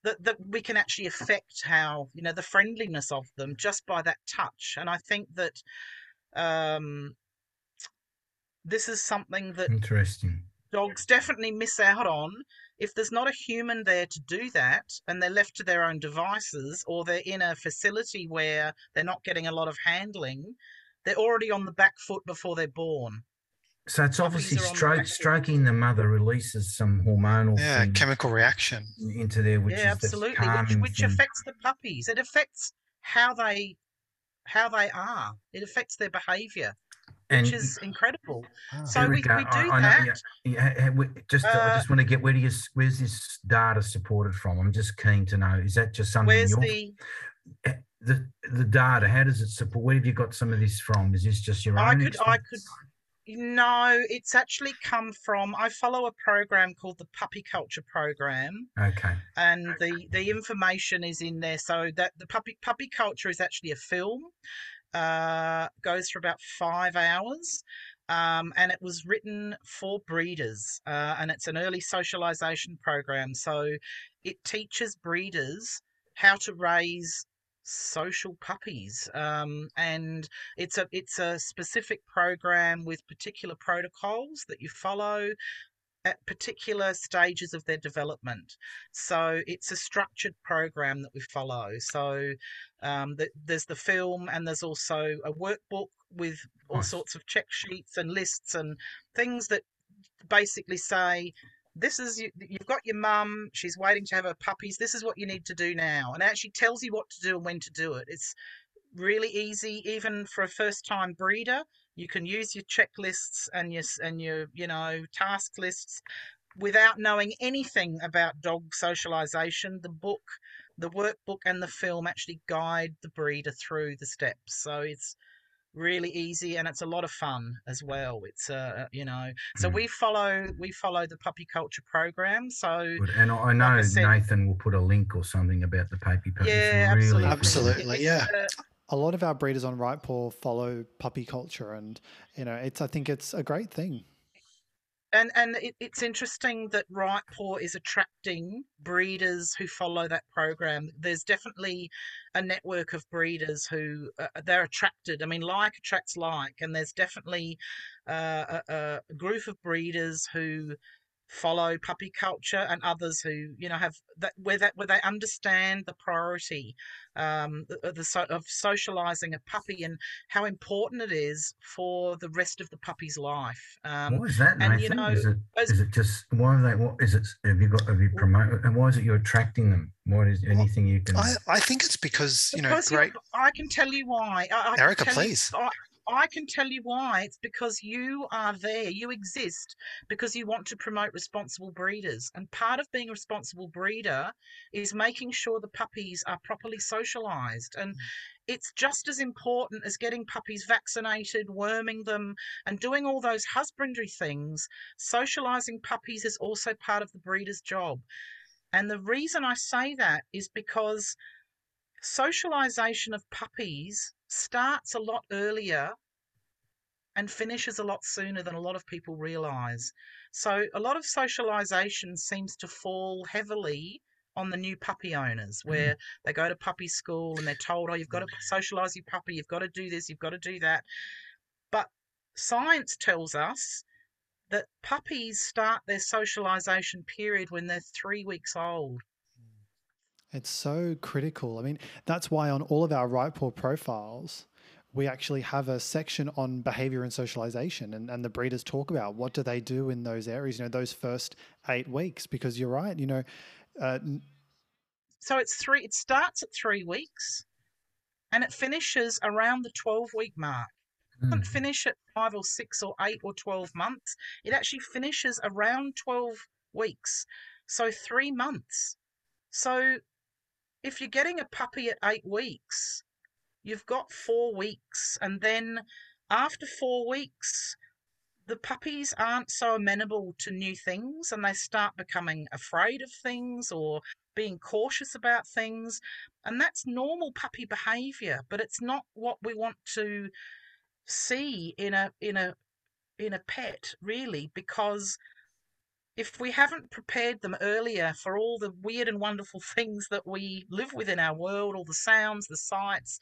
that, that we can actually affect how, you know, the friendliness of them just by that touch. And I think that um, this is something that interesting dogs definitely miss out on if there's not a human there to do that and they're left to their own devices or they're in a facility where they're not getting a lot of handling, they're already on the back foot before they're born. So it's obviously stroke, stroking the mother releases some hormonal yeah chemical reaction into there, which yeah, absolutely, which, which affects the puppies. It affects how they how they are. It affects their behaviour and which is incredible. Oh, so we, we, do I, that. I know, yeah, yeah, just, uh, I just want to get where do you, where's this data supported from? I'm just keen to know. Is that just something? Where's the eh, the the data? How does it support? Where have you got some of this from? Is this just your own? I could, I could. No, it's actually come from. I follow a program called the Puppy Culture Program. Okay. And the the information is in there. So that the puppy puppy culture is actually a film uh, goes for about five hours. Um, and it was written for breeders, uh, and it's an early socialization program. So it teaches breeders how to raise social puppies, um, and it's a it's a specific program with particular protocols that you follow at particular stages of their development. So it's a structured program that we follow. So um, the, there's the film, and there's also a workbook with all nice. sorts of check sheets and lists and things that basically say this is you, you've got your mum she's waiting to have her puppies this is what you need to do now and it actually tells you what to do and when to do it it's really easy even for a first time breeder you can use your checklists and your and your you know task lists without knowing anything about dog socialization. The book, the workbook, and the film actually guide the breeder through the steps. So it's really easy and it's a lot of fun as well it's uh you know so mm. we follow we follow the puppy culture program so Good. and i know like I said, nathan will put a link or something about the puppy puppy yeah really absolutely, absolutely yeah uh, a lot of our breeders on Right Paw follow puppy culture, and you know, it's I think it's a great thing. And and it, it's interesting that Right Paw is attracting breeders who follow that program. There's definitely a network of breeders who uh, they're attracted. I mean, like attracts like, and there's definitely uh, a, a group of breeders who follow puppy culture and others who you know have that where that where they understand the priority um, the, the of socializing a puppy and how important it is for the rest of the puppy's life. Um, what is that? And Nathan? you know, is it, as, is it just why are they? What is it? Have you got? Have you promoted? And why is it you're attracting them? What is anything you can? I, I think it's because you know, great. I can tell you why. I, I Erica, please. You, I, I can tell you why. It's because you are there. You exist because you want to promote responsible breeders. And part of being a responsible breeder is making sure the puppies are properly socialized. And mm. it's just as important as getting puppies vaccinated, worming them, and doing all those husbandry things. Socializing puppies is also part of the breeder's job. And the reason I say that is because socialization of puppies starts a lot earlier and finishes a lot sooner than a lot of people realize. So a lot of socialization seems to fall heavily on the new puppy owners mm. where mm. they go to puppy school and they're told, oh, you've got to socialize your puppy, you've got to do this, you've got to do that. But science tells us that puppies start their socialization period when they're three weeks old. It's so critical. I mean, that's why on all of our right paw profiles, we actually have a section on behavior and socialization and, and the breeders talk about what do they do in those areas you know those first eight weeks because you're right you know uh, so it's three it starts at three weeks and it finishes around the 12 week mark it doesn't Mm. finish at five or six or eight or 12 months it actually finishes around 12 weeks so three months so if you're getting a puppy at eight weeks you've got four weeks and then after four weeks the puppies aren't so amenable to new things and they start becoming afraid of things or being cautious about things and that's normal puppy behavior but it's not what we want to see in a in a in a pet really because if we haven't prepared them earlier for all the weird and wonderful things that we live with in our world all the sounds the sights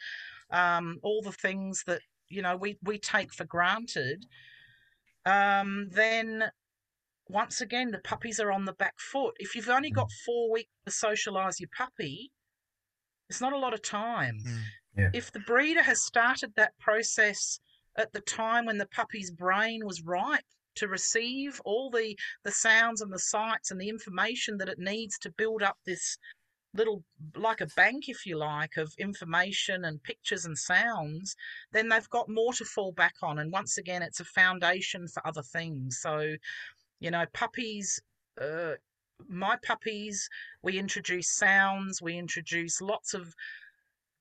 um, all the things that you know we we take for granted um, then once again the puppies are on the back foot if you've only got four weeks to socialize your puppy it's not a lot of time Mm. Yeah. if the breeder has started that process at the time when the puppy's brain was ripe to receive all the the sounds and the sights and the information that it needs to build up this little like a bank if you like of information and pictures and sounds then they've got more to fall back on. And once again it's a foundation for other things. So you know puppies uh, my puppies we introduce sounds we introduce lots of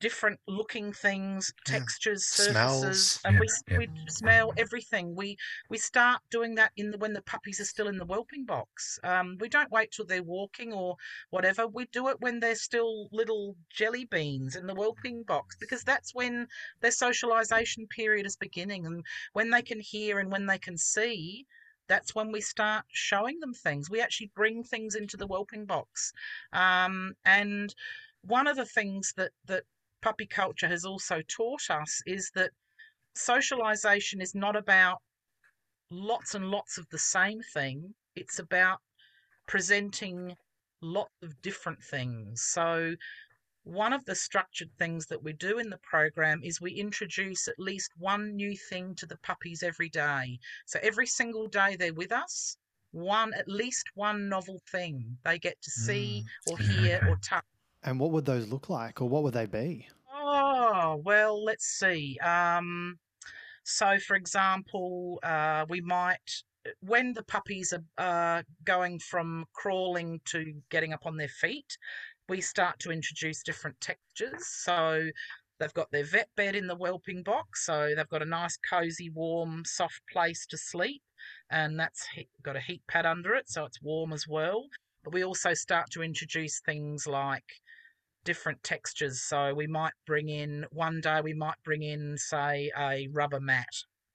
different looking things Yeah. textures Smells. surfaces and Yeah, we, yeah. we smell everything we we start doing that in the when the puppies are still in the whelping box um, we don't wait till they're walking or whatever we do it when they're still little jelly beans in the whelping box because that's when their socialization period is beginning and when they can hear and when they can see that's when we start showing them things we actually bring things into the whelping box um, and one of the things that that puppy culture has also taught us is that socialization is not about lots and lots of the same thing. It's about presenting lots of different things. So one of the structured things that we do in the program is we introduce at least one new thing to the puppies every day. So every single day they're with us one at least one novel thing they get to see mm. or Yeah, hear or touch and what would those look like or what would they be Oh, well, let's see. Um, so, for example, uh, we might, when the puppies are uh, going from crawling to getting up on their feet, we start to introduce different textures. So, they've got their vet bed in the whelping box, so they've got a nice, cozy, warm, soft place to sleep, and that's got a heat pad under it, so it's warm as well. But we also start to introduce things like different textures. So we might bring in one day we might bring in say a rubber mat.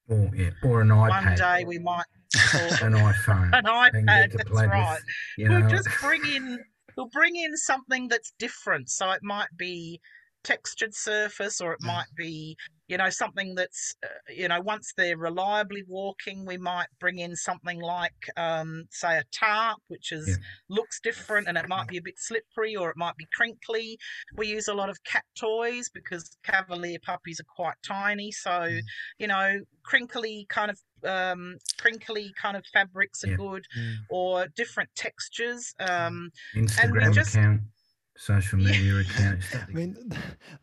Or yeah, or an iPad, One day we might an iPhone. an iPad. That's right. with, you We'll know. just bring in we'll bring in something that's different. So it might be textured surface or it Yeah. might be you know something that's uh, you know once they're reliably walking we might bring in something like um say a tarp which is Yeah. looks different and it might be a bit slippery or it might be crinkly we use a lot of cat toys because cavalier puppies are quite tiny so Mm. you know crinkly kind of um crinkly kind of fabrics are Yeah. good or different textures um Instagram just- account, social media account. I mean,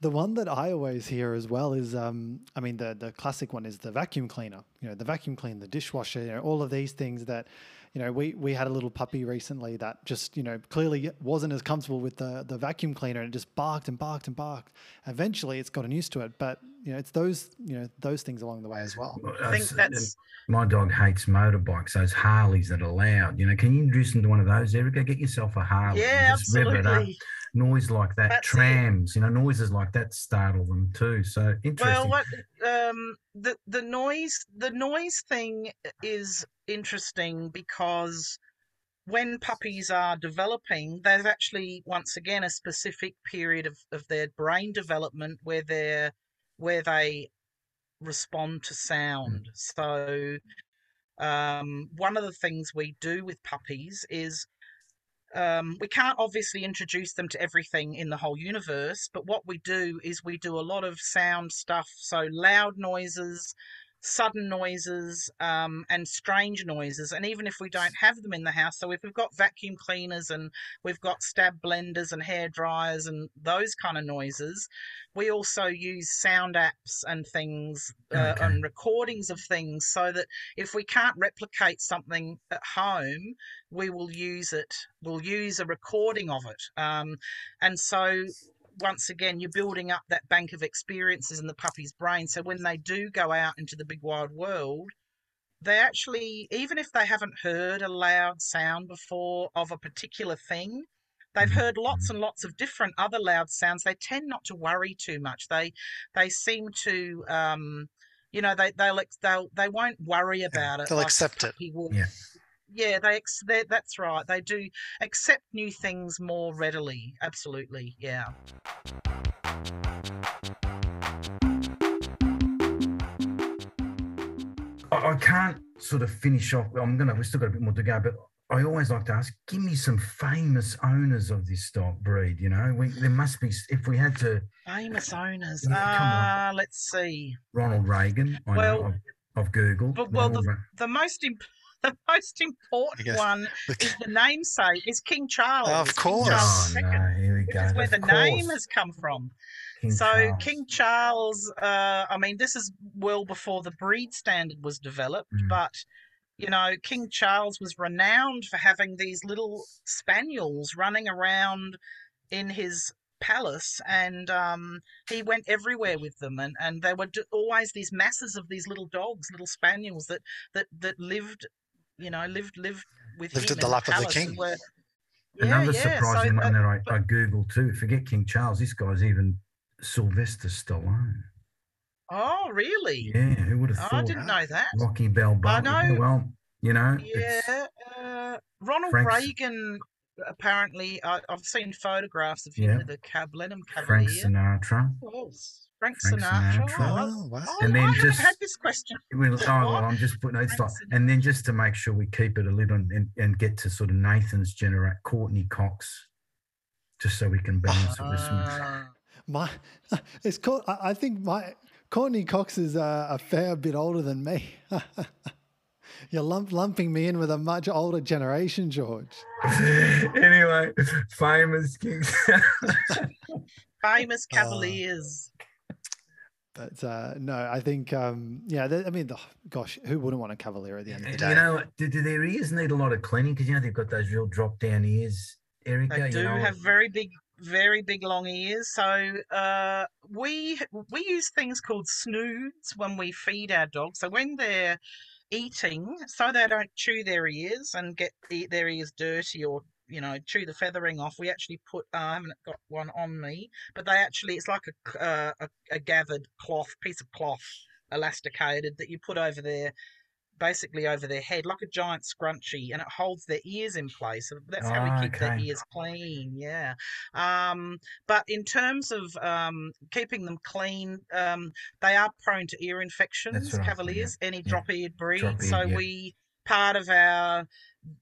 the one that I always hear as well is, um, I mean, the the classic one is the vacuum cleaner. You know, the vacuum cleaner, the dishwasher, you know, all of these things that, you know, we we had a little puppy recently that just, you know, clearly wasn't as comfortable with the the vacuum cleaner and it just barked and barked and barked. Eventually, it's gotten used to it, but you know, it's those you know those things along the way as well. Well, i think that's my dog hates motorbikes. Those Harleys that are loud. You know, can you introduce them to one of those, Erica? Get yourself a Harley. yeah just rev it up. absolutely Noise like that, That's it. trams. You know, noises like that startle them too. So interesting. Well, what um the the noise the noise thing is interesting because when puppies are developing, there's actually once again a specific period of, of their brain development where they're where they respond to sound. So um, one of the things we do with puppies is um, we can't obviously introduce them to everything in the whole universe, but what we do is we do a lot of sound stuff. So loud noises, sudden noises um, and strange noises. And even if we don't have them in the house, so if we've got vacuum cleaners and we've got stab blenders and hair dryers and those kind of noises, we also use sound apps and things uh, Okay. and recordings of things so that if we can't replicate something at home, we will use it. We'll use a recording of it. Um, and so once again, you're building up that bank of experiences in the puppy's brain. So when they do go out into the big wide world, they actually, even if they haven't heard a loud sound before of a particular thing, they've heard lots and lots of different other loud sounds. They tend not to worry too much. They they seem to. Um, you know, they they'll, they'll they won't worry about it. they'll like accept it. puppy would. Yeah. Yeah, they, ex- they that's right. They do accept new things more readily. Absolutely, yeah. I, can't sort of finish off. I'm gonna. We've still got a bit more to go, but I always like to ask: give me some famous owners of this stock breed. You know, we, there must be. If we had to, Famous owners. Yeah, come on. Ah, let's see. Ronald Reagan. I Well, know. I've, I've googled. but- well, Ronald Re- The most imp- the most important one The- is the namesake is King Charles. Of course. Charles Oh no! Here we which go. is where Of the name has come from. King so Charles. King Charles, uh, I mean, this is well before the breed standard was developed, Mm. but you know, King Charles was renowned for having these little spaniels running around in his palace, and um, he went everywhere with them, and and there were d- always these masses of these little dogs, little spaniels that that that lived, you know, lived lived with Lived him at the in lap of the palace and king. were- yeah, Another yeah, surprising so, one uh, that I, but- I googled too. Forget King Charles. This guy's even Sylvester Stallone. Oh, really? Yeah, who would have Oh, I didn't know that. Rocky Balboa. I know. Well, you know, Yeah, uh, Ronald Frank's- Reagan. Apparently, I, I've seen photographs of him Yeah. with a Cab Blenheim Frank Cavalier. Sinatra. Yes, Frank, Frank Sinatra. Sinatra. Oh, Oh, wow. oh, And I then haven't just- had this question. Well, oh, well, I'm just putting it's like, and then just to make sure we keep it a little and, and get to sort of Nathan's generate Courteney Cox, just so we can balance it with some. Ah, My, it's called. I I think my Courteney Cox is uh, a fair bit older than me. You're lump, lumping me in with a much older generation, George. anyway, famous kings. famous Uh, Cavaliers. But uh, no, I think um, yeah. th- I mean, the, gosh, who wouldn't want a Cavalier at the end of the day? you know, do, do their ears need a lot of cleaning? Because you know they've got those real drop down ears, Erica. They you do know, have very big, very big long ears. So uh, we we use things called snoods when we feed our dogs. So when they're eating, so they don't chew their ears and get e- their ears dirty or you know chew the feathering off. We actually put uh, I haven't got one on me, but they actually it's like a uh, a, a gathered cloth piece of cloth elasticated that you put over their basically over their head like a giant scrunchie and it holds their ears in place so that's how we keep their ears clean yeah um but in terms of um keeping them clean um they are prone to ear infections what I thought, yeah. cavaliers any Yeah. drop-eared breed Drop-eared, so yeah. we part of our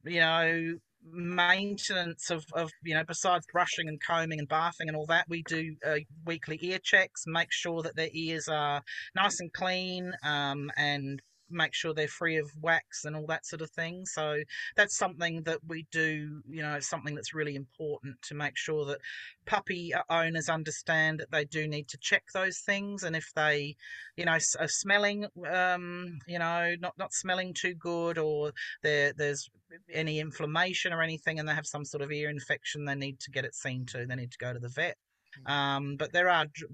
you know maintenance of, of you know besides brushing and combing and bathing and all that we do uh, weekly ear checks make sure that their ears are nice and clean um, and make sure they're free of wax and all that sort of thing. So that's something that we do you know something that's really important to make sure that puppy uh, owners understand that they do need to check those things. And if they you know are smelling um you know not not smelling too good or there there's any inflammation or anything and they have some sort of ear infection they need to get it seen to they need to go to the vet. Um but there are dr-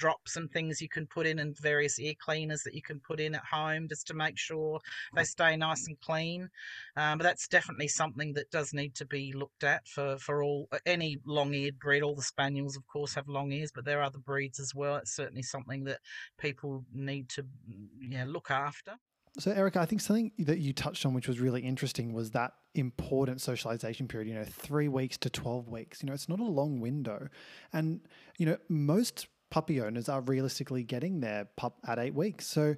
drops and things you can put in and various ear cleaners that you can put in at home just to make sure they stay nice and clean. Um, but that's definitely something that does need to be looked at for for all any long-eared breed. All the spaniels of course have long ears but there are other breeds as well. It's certainly something that people need to mm, yeah look after So, Erica, I think something that you touched on, which was really interesting, was that important socialization period. You know, three weeks to twelve weeks. You know, it's not a long window, and you know, most puppy owners are realistically getting their pup at eight weeks. So,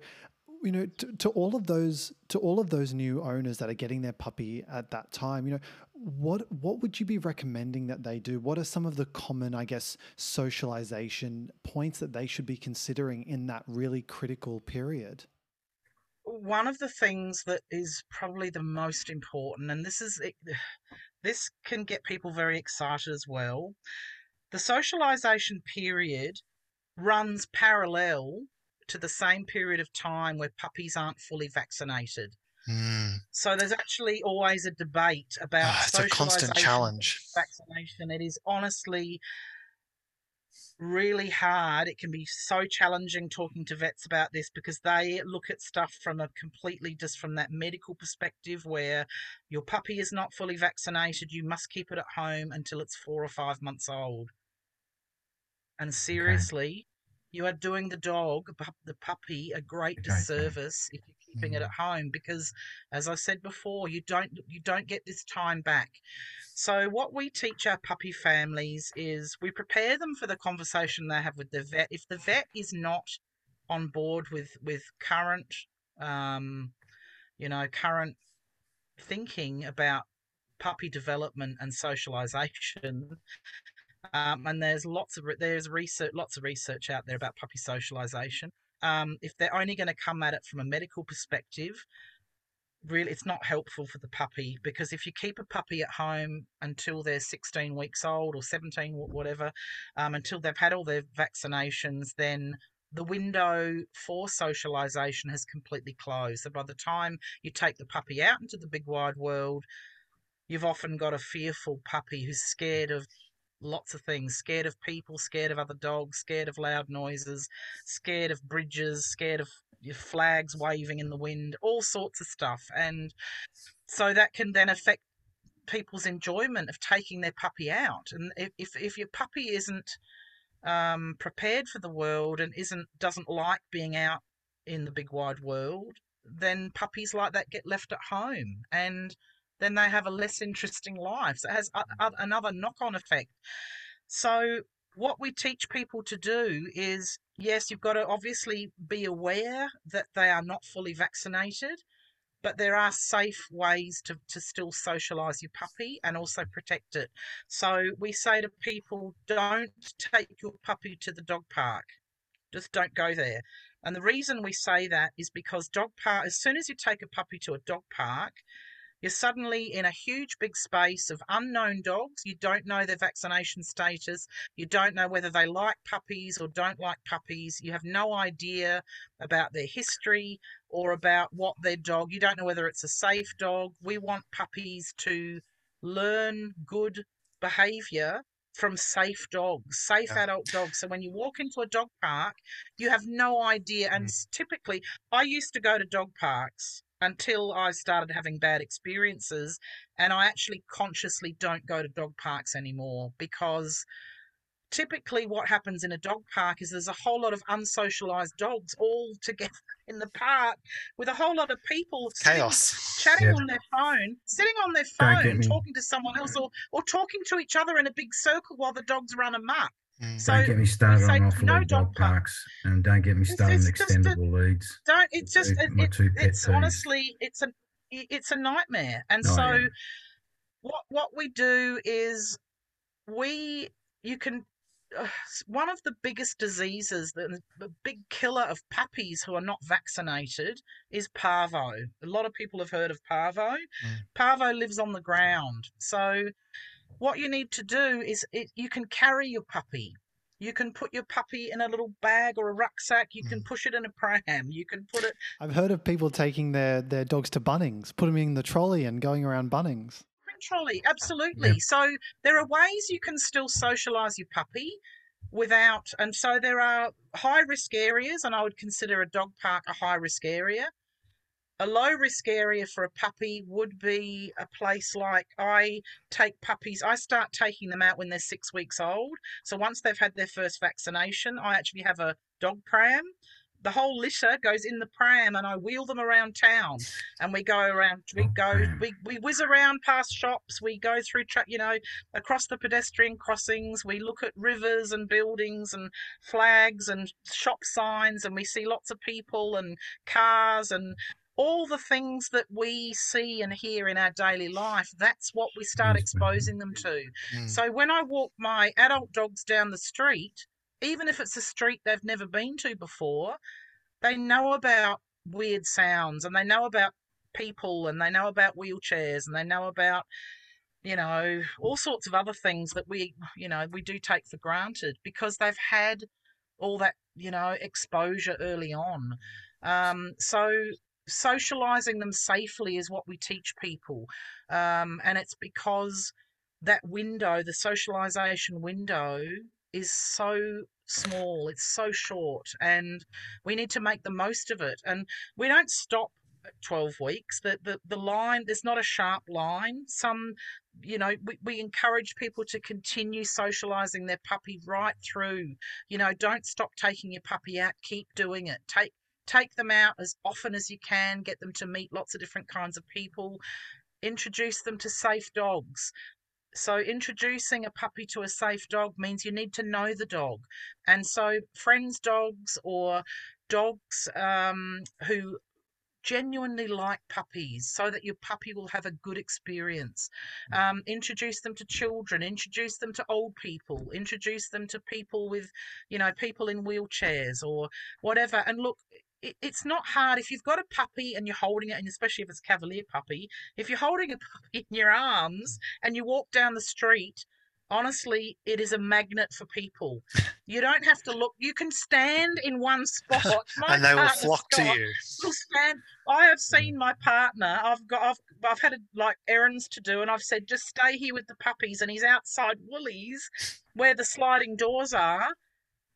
you know to, to, all of those to all of those new owners that are getting their puppy at that time you know what what would you be recommending that they do what are some of the common i guess socialization points that they should be considering in that really critical period one of the things that is probably the most important and this is this can get people very excited as well the socialization period runs parallel to the same period of time where puppies aren't fully vaccinated. Mm. So there's actually always a debate about oh, it's a constant challenge. Vaccination. It is honestly really hard. It can be so challenging talking to vets about this because they look at stuff from a completely just from that medical perspective where your puppy is not fully vaccinated, you must keep it at home until it's four or five months old. And seriously, you are doing the dog, the puppy, a great disservice if you're keeping it mm. at home because, as I said before, you don't you don't get this time back. So what we teach our puppy families is we prepare them for the conversation they have with the vet. If the vet is not on board with with current, um, you know, current thinking about puppy development and socialization um, and there's lots of there's research, lots of research out there about puppy socialization. Um, if they're only going to come at it from a medical perspective, really it's not helpful for the puppy because if you keep a puppy at home until they're 16 weeks old or 17 whatever um, until they've had all their vaccinations then the window for socialization has completely closed so by the time you take the puppy out into the big wide world you've often got a fearful puppy who's scared of lots of things scared of people, scared of other dogs, scared of loud noises, scared of bridges, scared of flags waving in the wind, all sorts of stuff. And so that can then affect people's enjoyment of taking their puppy out. And if, if your puppy isn't um, prepared for the world and isn't doesn't like being out in the big wide world, then puppies like that get left at home. And then they have a less interesting life. So it has a, a, mm. another knock on effect. So, what we teach people to do is yes, you've got to obviously be aware that they are not fully vaccinated, but there are safe ways to, to still socialize your puppy and also protect it. So, we say to people, don't take your puppy to the dog park. Just don't go there. And the reason we say that is because dog park, as soon as you take a puppy to a dog park, you're suddenly in a huge big space of unknown dogs. You don't know their vaccination status. You don't know whether they like puppies or don't like puppies. You have no idea about their history or about what their dog. You don't know whether it's a safe dog. We want puppies to learn good behavior from safe dogs, safe yeah. adult dogs. So when you walk into a dog park, you have no idea. And mm. typically, I used to go to dog parks until I started having bad experiences. And I actually consciously don't go to dog parks anymore because typically what happens in a dog park is there's a whole lot of unsocialized dogs all together in the park with a whole lot of people chaos sitting, chatting yeah. on their phone sitting on their phone talking to someone else or, or talking to each other in a big circle while the dogs run amok Mm. So don't get me started on off no dog parks, and don't get me started on extendable a, leads. Don't. It's just it, it, it's honestly it's a it's a nightmare. And oh, so, yeah. what what we do is we you can uh, one of the biggest diseases, the, the big killer of puppies who are not vaccinated, is parvo. A lot of people have heard of parvo. Mm. Parvo lives on the ground, so what you need to do is it, you can carry your puppy. You can put your puppy in a little bag or a rucksack. You can mm. push it in a pram. You can put it. I've heard of people taking their, their dogs to Bunnings, putting them in the trolley and going around Bunnings. Trolley, absolutely. Yeah. So there are ways you can still socialize your puppy without, and so there are high risk areas, and I would consider a dog park a high risk area a low risk area for a puppy would be a place like I take puppies, I start taking them out when they're six weeks old. So once they've had their first vaccination, I actually have a dog pram the whole litter goes in the pram and I wheel them around town and we go around we go we, we whiz around past shops we go through tra- you know across the pedestrian crossings we look at rivers and buildings and flags and shop signs and we see lots of people and cars and all the things that we see and hear in our daily life, that's what we start exposing them to. Mm. So when I walk my adult dogs down the street, even if it's a street they've never been to before, they know about weird sounds and they know about people and they know about wheelchairs and they know about you know all sorts of other things that we you know we do take for granted because they've had all that you know exposure early on um, so socializing them safely is what we teach people um, and it's because that window the socialization window is so small, it's so short, and we need to make the most of it. And we don't stop at 12 weeks. The, the, the line, there's not a sharp line. Some, you know, we, we encourage people to continue socializing their puppy right through. You know, don't stop taking your puppy out, keep doing it. Take take them out as often as you can, get them to meet lots of different kinds of people, introduce them to safe dogs. So, introducing a puppy to a safe dog means you need to know the dog. And so, friends' dogs or dogs um, who genuinely like puppies so that your puppy will have a good experience. Mm. Um, introduce them to children, introduce them to old people, introduce them to people with, you know, people in wheelchairs or whatever. And look, it, it's not hard if you've got a puppy and you're holding it, and especially if it's Cavalier puppy, if you're holding a puppy in your arms and you walk down the street, honestly, it is a magnet for people. You don't have to look. You can stand in one spot, and they will flock Scott, to you. Will stand. I have hmm. seen my partner. I've got. I've. I've had a, like errands to do, and I've said just stay here with the puppies, and he's outside Woolies, where the sliding doors are,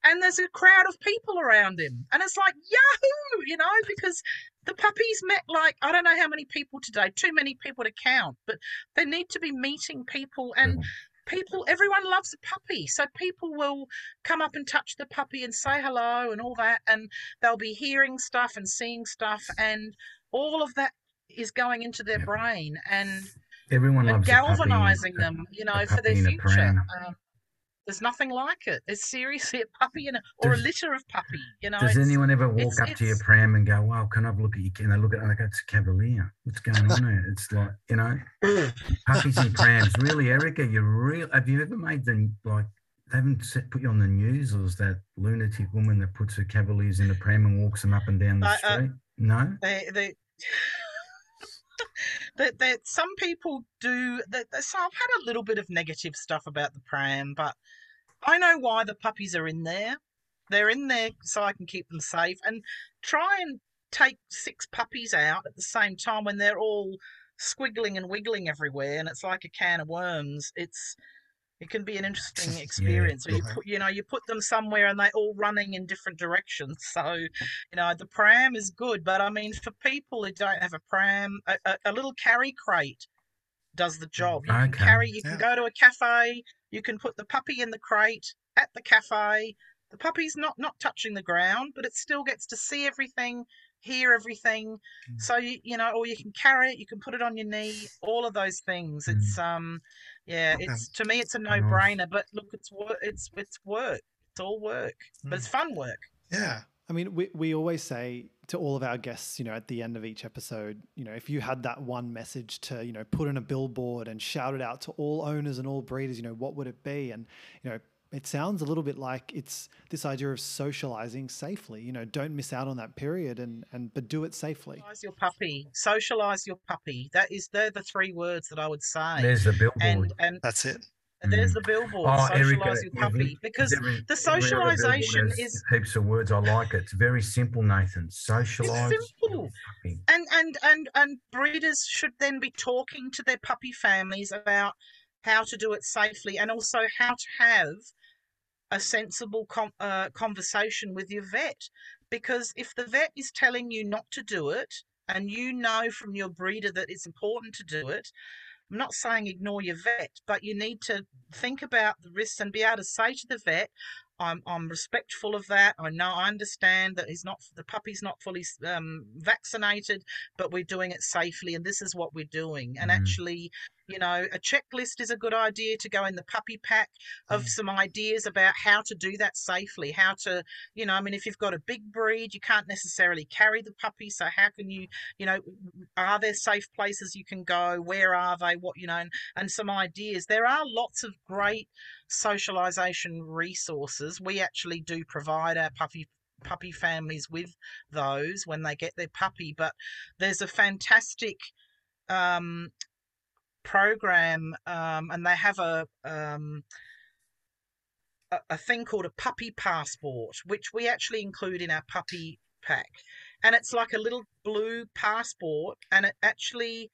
and there's a crowd of people around him. And it's like, yahoo, you know, because the puppies met like, I don't know how many people today, too many people to count, but they need to be meeting people and people, everyone loves a puppy. So people will come up and touch the puppy and say hello and all that. And they'll be hearing stuff and seeing stuff. And all of that is going into their brain and everyone loves galvanizing them, you know, for their future. Um, there's nothing like it. It's seriously a puppy and a, or does, a litter of puppy. You know. Does anyone ever walk it's, up it's, to your pram and go, "Well, can I look at you?" And they look at, it and they go, "It's a Cavalier. What's going on there?" It's like you know, puppies and prams. Really, Erica, you real. Have you ever made them like? They haven't set, put you on the news, or is that lunatic woman that puts her Cavaliers in a pram and walks them up and down the uh, street? no. They they. that, that some people do that so I've had a little bit of negative stuff about the pram, but I know why the puppies are in there. They're in there so I can keep them safe and try and take six puppies out at the same time when they're all squiggling and wiggling everywhere and it's like a can of worms. It's it can be an interesting experience. yeah, you put, you know, you put them somewhere and they're all running in different directions. So, you know, the pram is good, but I mean, for people who don't have a pram, a, a, a little carry crate does the job. You okay. can carry, you can go to a cafe, you can put the puppy in the crate at the cafe. The puppy's not not touching the ground, but it still gets to see everything, hear everything. Mm. So you you know, or you can carry it, you can put it on your knee, all of those things. Mm. It's um yeah, it's to me it's a no brainer. But look, it's work. It's it's work. It's all work, mm. but it's fun work. Yeah. I mean, we, we always say to all of our guests, you know, at the end of each episode, you know, if you had that one message to, you know, put in a billboard and shout it out to all owners and all breeders, you know, what would it be? And, you know, it sounds a little bit like it's this idea of socializing safely. You know, don't miss out on that period and and but do it safely. Socialize your puppy. Socialize your puppy. That is they're the three words that I would say. There's the billboard. And and that's it. There's mm. the billboard. Oh, socialize Erica, your puppy because every, the socialization is heaps of words. I like it. It's very simple, Nathan. Socialize. It's simple. And and and and breeders should then be talking to their puppy families about how to do it safely, and also how to have a sensible com- uh, conversation with your vet. Because if the vet is telling you not to do it, and you know from your breeder that it's important to do it, I'm not saying ignore your vet, but you need to think about the risks and be able to say to the vet, I'm I'm respectful of that. I know I understand that he's not the puppy's not fully um, vaccinated, but we're doing it safely, and this is what we're doing. And mm. actually, you know, a checklist is a good idea to go in the puppy pack of mm. some ideas about how to do that safely. How to, you know, I mean, if you've got a big breed, you can't necessarily carry the puppy. So how can you, you know, are there safe places you can go? Where are they? What you know, and, and some ideas. There are lots of great socialization resources. We actually do provide our puppy puppy families with those when they get their puppy, but there's a fantastic um, program, um, and they have a, um, a a thing called a puppy passport, which we actually include in our puppy pack, and it's like a little blue passport, and it actually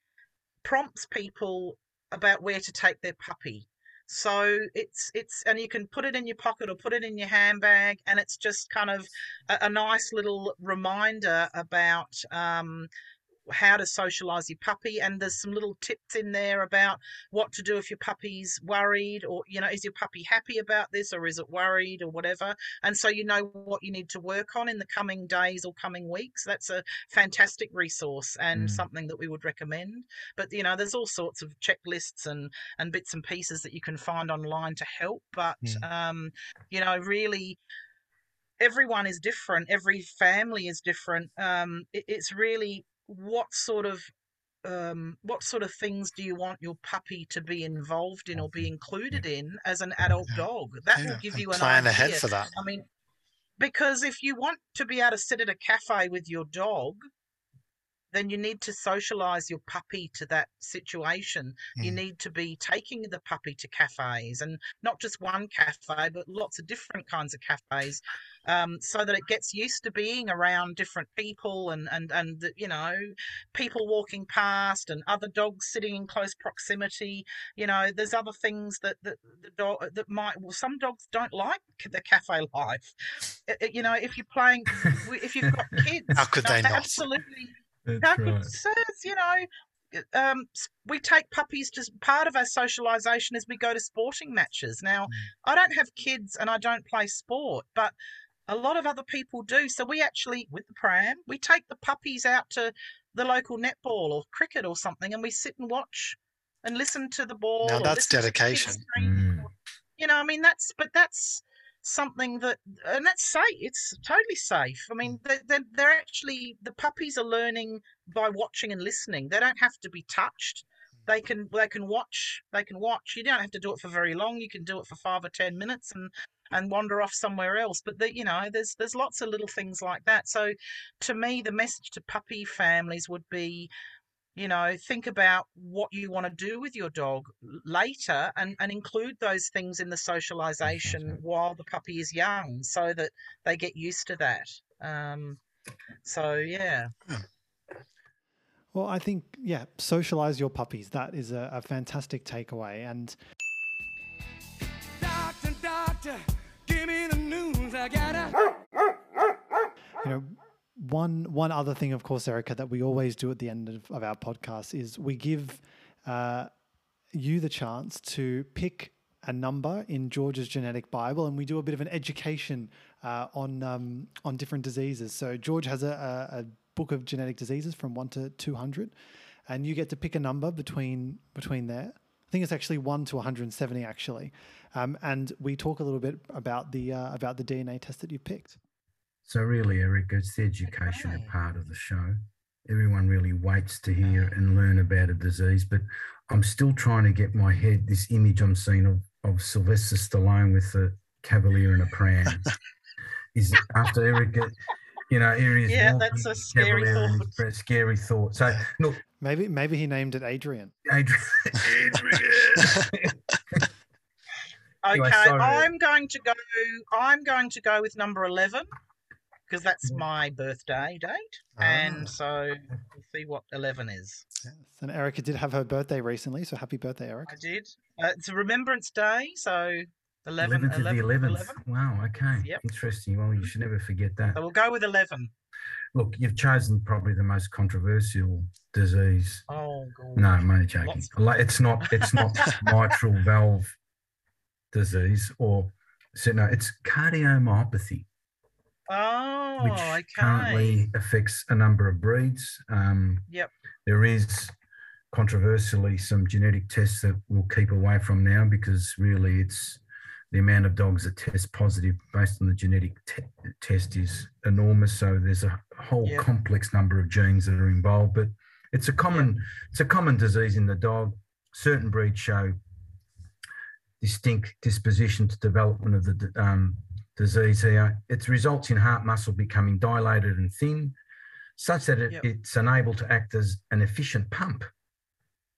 prompts people about where to take their puppy. So it's it's and you can put it in your pocket or put it in your handbag, and it's just kind of a, a nice little reminder about um, how to socialize your puppy and there's some little tips in there about what to do if your puppy's worried or you know is your puppy happy about this or is it worried or whatever. And so you know what you need to work on in the coming days or coming weeks. That's a fantastic resource and mm. something that we would recommend. But you know there's all sorts of checklists and and bits and pieces that you can find online to help but mm. um you know really everyone is different. Every family is different. Um it, it's really what sort of um, what sort of things do you want your puppy to be involved in or be included in as an adult dog? That yeah, will give you an plan idea. ahead for that. I mean, because if you want to be able to sit at a cafe with your dog, then you need to socialize your puppy to that situation. Mm. You need to be taking the puppy to cafes and not just one cafe, but lots of different kinds of cafes um, so that it gets used to being around different people and and and you know people walking past and other dogs sitting in close proximity. You know, there's other things that that the dog that might well some dogs don't like the cafe life. You know, if you're playing, if you've got kids, how could they not? Absolutely. That's how right. says, you know, um, we take puppies to part of our socialization as we go to sporting matches. Now, mm. I don't have kids and I don't play sport, but a lot of other people do. So we actually, with the pram, we take the puppies out to the local netball or cricket or something, and we sit and watch and listen to the ball. Now that's dedication. Mm. You know, I mean, that's but that's something that, and that's safe. It's totally safe. I mean, they're, they're, they're actually the puppies are learning by watching and listening. They don't have to be touched they mm. can they can watch they can watch you don't have to do it for very long you can do it for five or ten minutes and and wander off somewhere else. But the, you know, there's there's lots of little things like that. So, to me, the message to puppy families would be, you know, think about what you want to do with your dog later, and and include those things in the socialization while the puppy is young, so that they get used to that. Um, so yeah. Well, I think, yeah, socialize your puppies. That is a, a fantastic takeaway. And doctor, doctor, you know, one one other thing, of course, Erica, that we always do at the end of, of our podcast is we give uh, you the chance to pick a number in George's genetic Bible, and we do a bit of an education uh, on um, on different diseases. So George has a, a, a, book of genetic diseases from one to two hundred, and you get to pick a number between between there. I think it's actually one to one hundred and seventy, actually. Um, and we talk a little bit about the uh, about the DNA test that you've picked. So really, Eric, it's the educational okay. part of the show. Everyone really waits to hear and learn about a disease, but I'm still trying to get my head this image I'm seeing of, of Sylvester Stallone with a cavalier and a pram. is after Eric, you know, areas. Yeah, that's a scary thought. Scary thought. So look, maybe maybe he named it Adrian. Adrian. Adrian. Okay, anyway, I'm going to go. I'm going to go with number eleven because that's my birthday date, ah. and so we'll see what eleven is. Yes. And Erica did have her birthday recently, so happy birthday, Erica! I did. Uh, it's a Remembrance Day, so 11, 11th 11, the 11th. 11. Wow, okay. Yep. Interesting. Well, you should never forget that. So we'll go with 11. Look, you've chosen probably the most controversial disease. Oh, God. No, I'm only joking. Lots. It's not, it's not mitral valve disease or So no, it's cardiomyopathy. Oh, which okay. currently affects a number of breeds. Um, yep. There is controversially some genetic tests that we'll keep away from now because really it's the amount of dogs that test positive based on the genetic te- test is enormous. So there's a whole yep. complex number of genes that are involved, but it's a common yep. it's a common disease in the dog. Certain breeds show distinct disposition to development of the um, disease here. It results in heart muscle becoming dilated and thin, such that it, yep. it's unable to act as an efficient pump.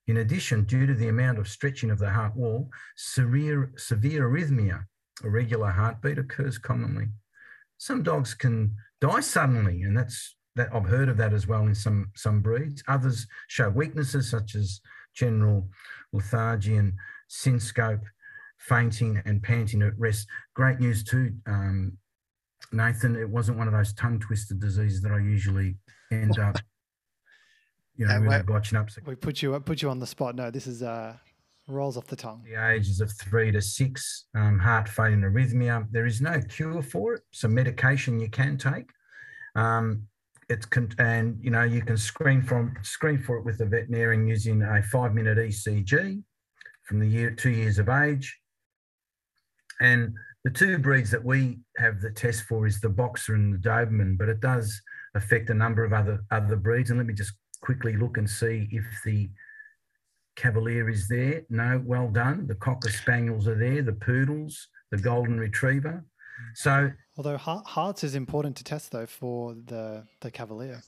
In addition, due to the amount of stretching of the heart wall, severe, severe arrhythmia, irregular heartbeat, occurs commonly. Some dogs can die suddenly, and that's that I've heard of that as well in some some breeds. Others show weaknesses such as general lethargy and syncope fainting and panting at rest. Great news too, um, Nathan. It wasn't one of those tongue twisted diseases that I usually end up, you know, really botching up. We put you put you on the spot. No, this is uh, rolls off the tongue. The ages of three to six, um, heart failure and arrhythmia. There is no cure for it. Some medication you can take. Um, it's con- and you know you can screen from screen for it with a veterinarian using a five minute ECG from the year two years of age. And the two breeds that we have the test for is the Boxer and the Doberman, but it does affect a number of other other breeds. And let me just quickly look and see if the Cavalier is there. No, well done. The Cocker Spaniels are there, the Poodles, the Golden Retriever. So, although hearts is important to test though for the the Cavalier.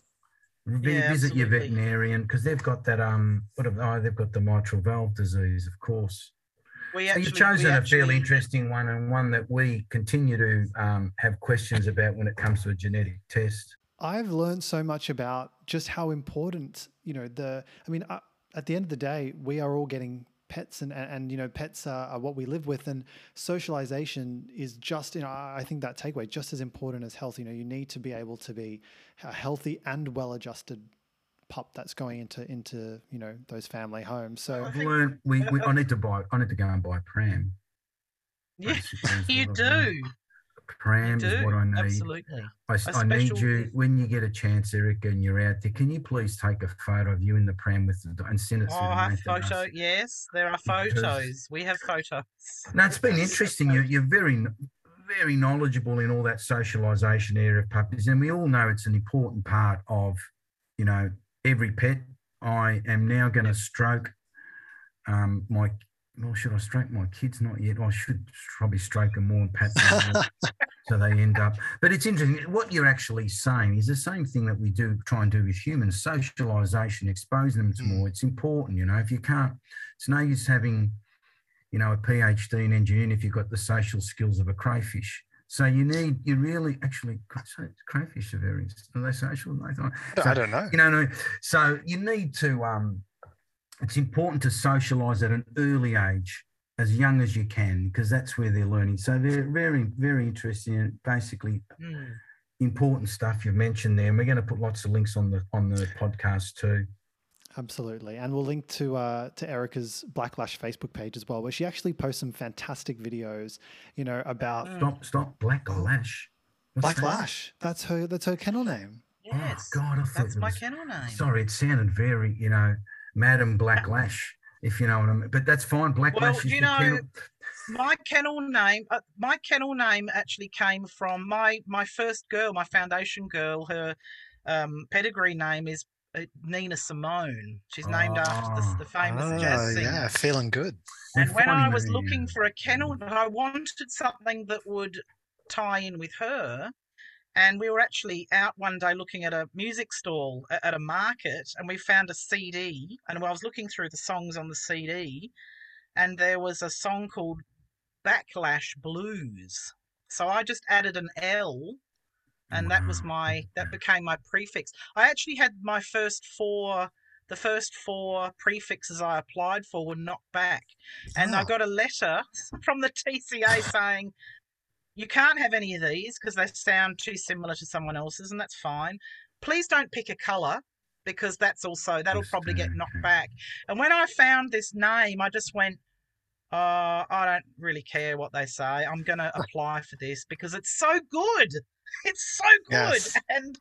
Yeah, visit absolutely. your veterinarian because they've got that um what have, oh they've got the mitral valve disease of course we actually, so you've chosen a fairly interesting one and one that we continue to um, have questions about when it comes to a genetic test. I've learned so much about just how important, you know, the, I mean, uh, at the end of the day, we are all getting pets and, and, and you know, pets are, are, what we live with and socialization is just, you know, I think that takeaway just as important as health, you know, you need to be able to be healthy and well-adjusted pup that's going into into you know those family homes. So I've we, we I need to buy I need to go and buy a pram. Yeah, you do. Pram is what I need. Absolutely. I, I need you when you get a chance, Eric, and you're out there. Can you please take a photo of you in the pram with the and send it? Oh, I have photo. Yes, there are photos. Because, we have photos. No, it's been interesting. You're, you're very very knowledgeable in all that socialization area of puppies, and we all know it's an important part of, you know, every pet. I am now going to stroke um, my. Well, should I stroke my kids? Not yet. I should probably stroke them more and pat them so they end up. But it's interesting. What you're actually saying is the same thing that we do try and do with humans: socialization, exposing them to mm. more. It's important, you know. If you can't, it's no use having, you know, a PhD in engineering if you've got the social skills of a crayfish. So you need, you really actually, crayfish are very, are they social? So, I don't know. You know, so you need to, um, it's important to socialize at an early age, as young as you can, because that's where they're learning. So they're very, very interesting and basically mm. important stuff you've mentioned there. And we're going to put lots of links on the on the podcast too. Absolutely, and we'll link to uh, to Erica's Blacklash Facebook page as well, where she actually posts some fantastic videos. You know about stop, stop, Blacklash. Blacklash. That? That's her. That's her kennel name. Yes, oh God, I thought that's my kennel name. Sorry, it sounded very, you know, Madam Blacklash, if you know what I mean. But that's fine. Blacklash well, is you know, kennel. my kennel name. Uh, my kennel name actually came from my my first girl, my foundation girl. Her um, pedigree name is Uh, Nina Simone. She's named oh, after the, the ah. famous oh, jazz singer. Yeah, feeling good. And when I was looking for a kennel, I wanted something that would tie in with her. And we were actually out one day looking at a music stall at a market, and we found a CD. And I was looking through the songs on the CD, and there was a song called Backlash Blues. So I just added an L and that was my that became my prefix. I actually had my first four the first four prefixes I applied for were knocked back. And oh. I ah. got a letter from the TCA saying, you can't have any of these because they sound too similar to someone else's, and that's fine. Please don't pick a colour because that's also, that'll probably get knocked back. And when I found this name, I just went, oh, I don't really care what they say. I'm going to apply for this because it's so good. It's so good. Yes. And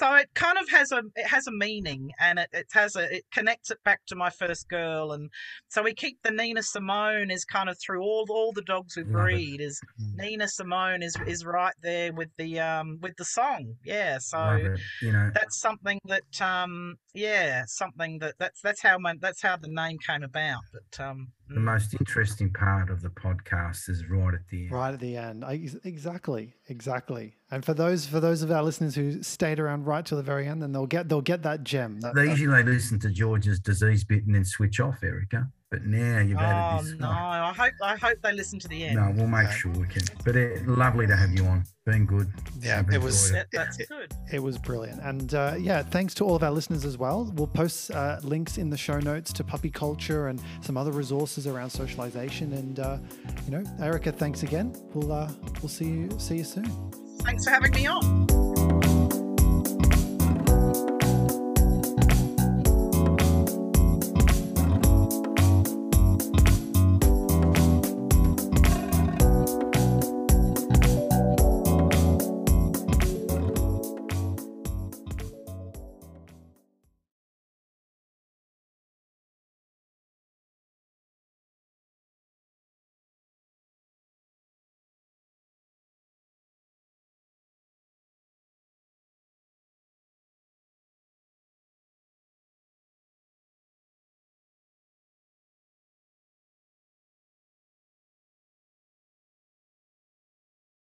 so it kind of has a it has a meaning and it, it has a it connects it back to my first girl and so we keep the Nina Simone is kind of through all all the dogs we breed is mm. Nina Simone is is right there with the um with the song yeah so you know that's something that um yeah something that that's that's how my that's how the name came about but um the mm. most interesting part of the podcast is right at the end. Right at the end. I, exactly, exactly. And for those for those of our listeners who stayed around right till the very end, then they'll get they'll get that gem. That, they usually listen to George's disease bit and then switch off, Erica. But now you've oh, added this. Oh no! I hope I hope they listen to the end. No, we'll make sure we can. But it, lovely to have you on. Been good. Yeah, it was. It. That's good. It was brilliant, and uh, yeah, thanks to all of our listeners as well. We'll post uh, links in the show notes to puppy culture and some other resources around socialization. And uh, you know, Erica, thanks again. We'll uh, we'll see you see you soon. Thanks for having me on.